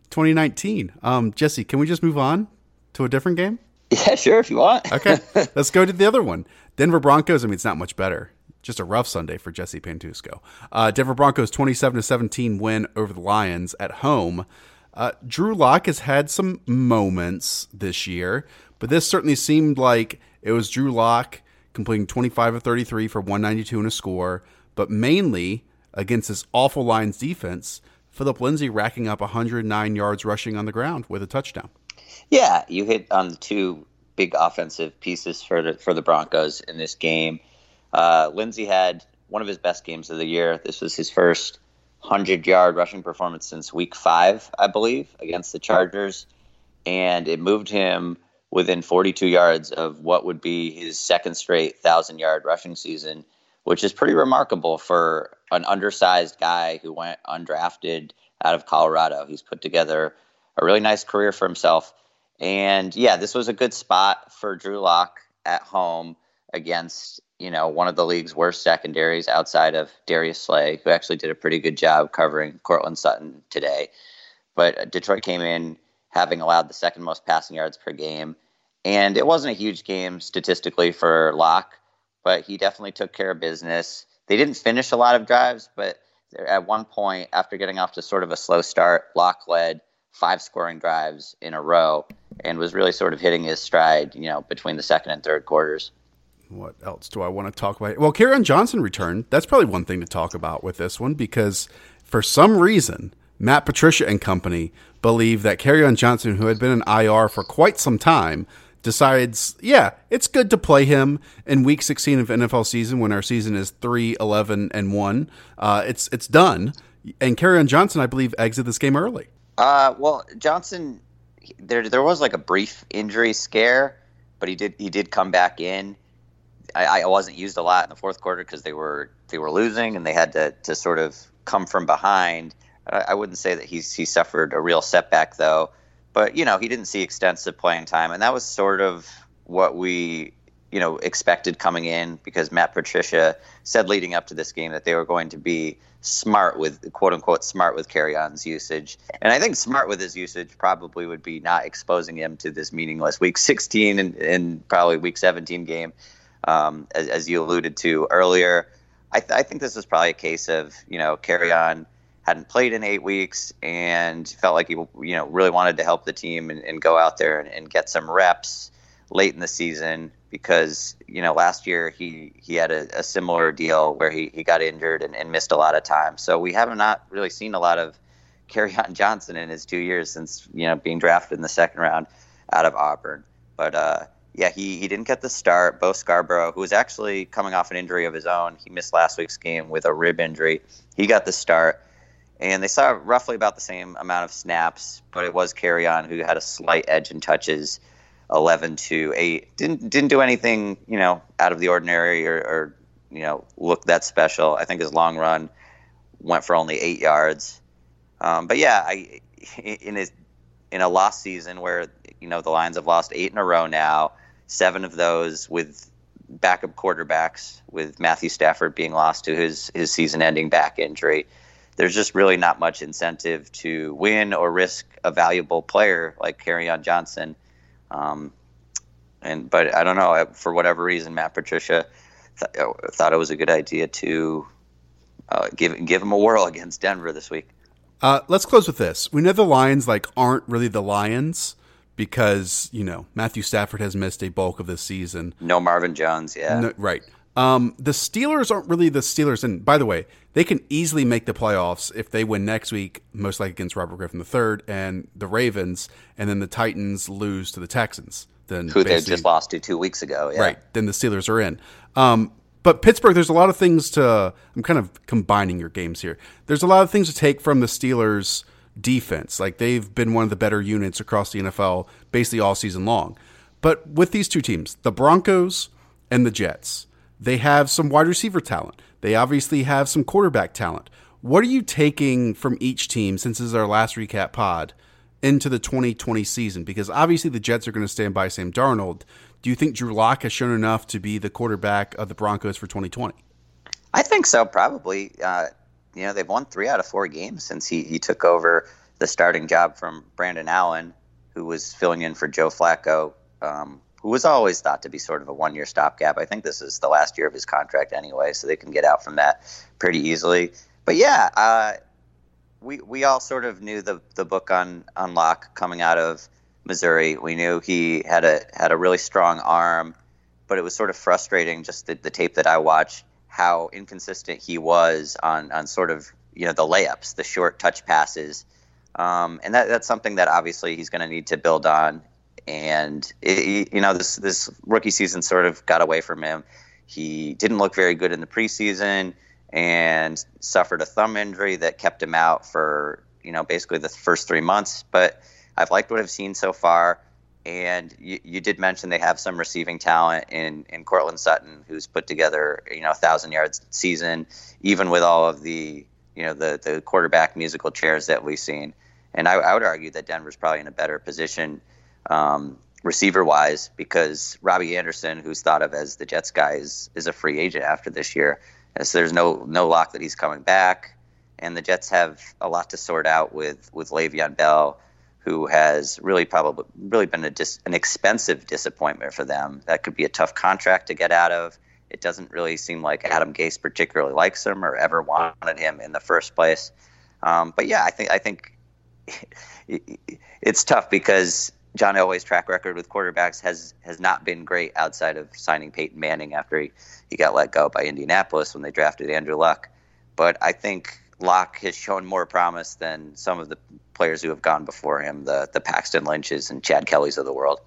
2019. Um, Jesse, can we just move on to a different game? Yeah, sure, if you want. okay, let's go to the other one. Denver Broncos. I mean, it's not much better. Just a rough Sunday for Jesse Pantuosco. Uh, Denver Broncos 27 to 17 win over the Lions at home. Uh, Drew Lock has had some moments this year, but this certainly seemed like it was Drew Lock completing 25 of 33 for 192 and a score, but mainly against this awful Lions defense. Philip Lindsay racking up 109 yards rushing on the ground with a touchdown. Yeah, you hit on the two big offensive pieces for the for the Broncos in this game. Uh, Lindsay had one of his best games of the year. This was his first hundred yard rushing performance since week five, I believe, against the Chargers, and it moved him within 42 yards of what would be his second straight thousand yard rushing season, which is pretty remarkable for an undersized guy who went undrafted out of Colorado. He's put together a really nice career for himself. And yeah, this was a good spot for Drew Lock at home against, you know, one of the league's worst secondaries outside of Darius Slay, who actually did a pretty good job covering Courtland Sutton today. But Detroit came in having allowed the second most passing yards per game. And it wasn't a huge game statistically for Lock, but he definitely took care of business. They didn't finish a lot of drives, but at one point, after getting off to sort of a slow start, Lock led five scoring drives in a row and was really sort of hitting his stride, you know, between the second and third quarters. What else do I want to talk about? Well, Kerryon Johnson returned. That's probably one thing to talk about with this one because for some reason, Matt Patricia and company believe that Kerryon Johnson, who had been in IR for quite some time, decides, yeah, it's good to play him in week 16 of NFL season when our season is 3, 11, and 1. Uh, it's, it's done. And Kerryon Johnson, I believe, exited this game early. Uh, well, Johnson, there there was like a brief injury scare, but he did he did come back in. I, I wasn't used a lot in the fourth quarter because they were they were losing and they had to to sort of come from behind. I, wouldn't say that he's he suffered a real setback though, but you know he didn't see extensive playing time, and that was sort of what we you know expected coming in because Matt Patricia said leading up to this game that they were going to be smart with quote unquote smart with Kerryon's usage. And I think smart with his usage probably would be not exposing him to this meaningless week 16 and, and probably week 17 game, um, as, as, you alluded to earlier. I, th- I, think this is probably a case of, you know, Kerryon hadn't played in eight weeks and felt like he, you know, really wanted to help the team and, and go out there and, and get some reps late in the season because you know last year he he had a, a similar deal where he, he got injured and, and, missed a lot of time. So we have not really seen a lot of Kerryon Johnson in his two years since you know being drafted in the second round out of Auburn. But uh, yeah, he, he didn't get the start. Bo Scarborough, who was actually coming off an injury of his own, he missed last week's game with a rib injury. He got the start. And they saw roughly about the same amount of snaps, but it was Kerryon who had a slight edge in touches 11 to 8 didn't didn't do anything you know out of the ordinary or, or, you know look that special. I think his long run went for only 8 yards. Um, but yeah i in his in a lost season where you know the lions have lost 8 in a row now seven of those with backup quarterbacks with matthew stafford being lost to his his season ending back injury there's just really not much incentive to win or risk a valuable player like Kerryon Johnson um, and but I don't know for whatever reason, Matt Patricia th- uh, thought it was a good idea to uh, give give him a whirl against Denver this week. Uh, let's close with this. We know the Lions like aren't really the Lions because you know Matthew Stafford has missed a bulk of this season. No Marvin Jones, yeah, no, right. Um, the Steelers aren't really the Steelers, and by the way, they can easily make the playoffs if they win next week, most likely against Robert Griffin III and the Ravens, and then the Titans lose to the Texans. Then who they just lost to two weeks ago, yeah. right? Then the Steelers are in. Um, but Pittsburgh, there's a lot of things to. I'm kind of combining your games here. There's a lot of things to take from the Steelers' defense. Like they've been one of the better units across the NFL basically all season long. But with these two teams, the Broncos and the Jets they have some wide receiver talent. They obviously have some quarterback talent. What are you taking from each team since this is our last recap pod into the 2020 season? Because obviously the Jets are going to stand by Sam Darnold. Do you think Drew Lock has shown enough to be the quarterback of the Broncos for 2020? I think so, probably. Uh, you know, they've won three out of four games since he, he took over the starting job from Brandon Allen, who was filling in for Joe Flacco um, who was always thought to be sort of a one year stopgap. I think this is the last year of his contract anyway, so they can get out from that pretty easily. But yeah, uh, we we all sort of knew the the book on on Lock coming out of Missouri. We knew he had a had a really strong arm, but it was sort of frustrating just the, the tape that I watched how inconsistent he was on on sort of you know the layups, the short touch passes. Um, and that, that's something that obviously he's going to need to build on and it, you know this this rookie season sort of got away from him. He didn't look very good in the preseason and suffered a thumb injury that kept him out for you know basically the first three months. But I've liked what I've seen so far. And you, you did mention they have some receiving talent in, in Courtland Sutton, who's put together you know a thousand yards season, even with all of the you know the the quarterback musical chairs that we've seen. And I, I would argue that Denver's probably in a better position um, receiver wise because Robbie Anderson, who's thought of as the Jets guy, is, is a free agent after this year. And so there's no no lock that he's coming back. And the Jets have a lot to sort out with with Le'Veon Bell, who has really probably really been a dis, an expensive disappointment for them. That could be a tough contract to get out of. It doesn't really seem like Adam Gase particularly likes him or ever wanted him in the first place. Um, but yeah, I think I think it's tough because John Elway's track record with quarterbacks has has not been great outside of signing Peyton Manning after he, he got let go by Indianapolis when they drafted Andrew Luck. But I think Lock has shown more promise than some of the players who have gone before him, the the Paxton Lynches and Chad Kellys of the world.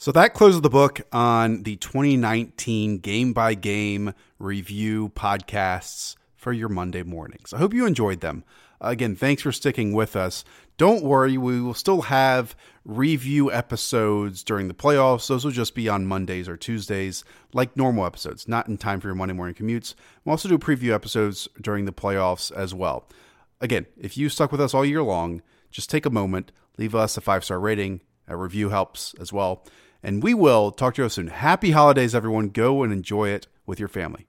So that closes the book on the 2019 game by game review podcasts for your Monday mornings. I hope you enjoyed them. Again, thanks for sticking with us. Don't worry, we will still have review episodes during the playoffs. Those will just be on Mondays or Tuesdays, like normal episodes, not in time for your Monday morning commutes. We'll also do preview episodes during the playoffs as well. Again, if you stuck with us all year long, just take a moment, leave us a five star rating. A review helps as well. And we will talk to you soon. Happy holidays, everyone. Go and enjoy it with your family.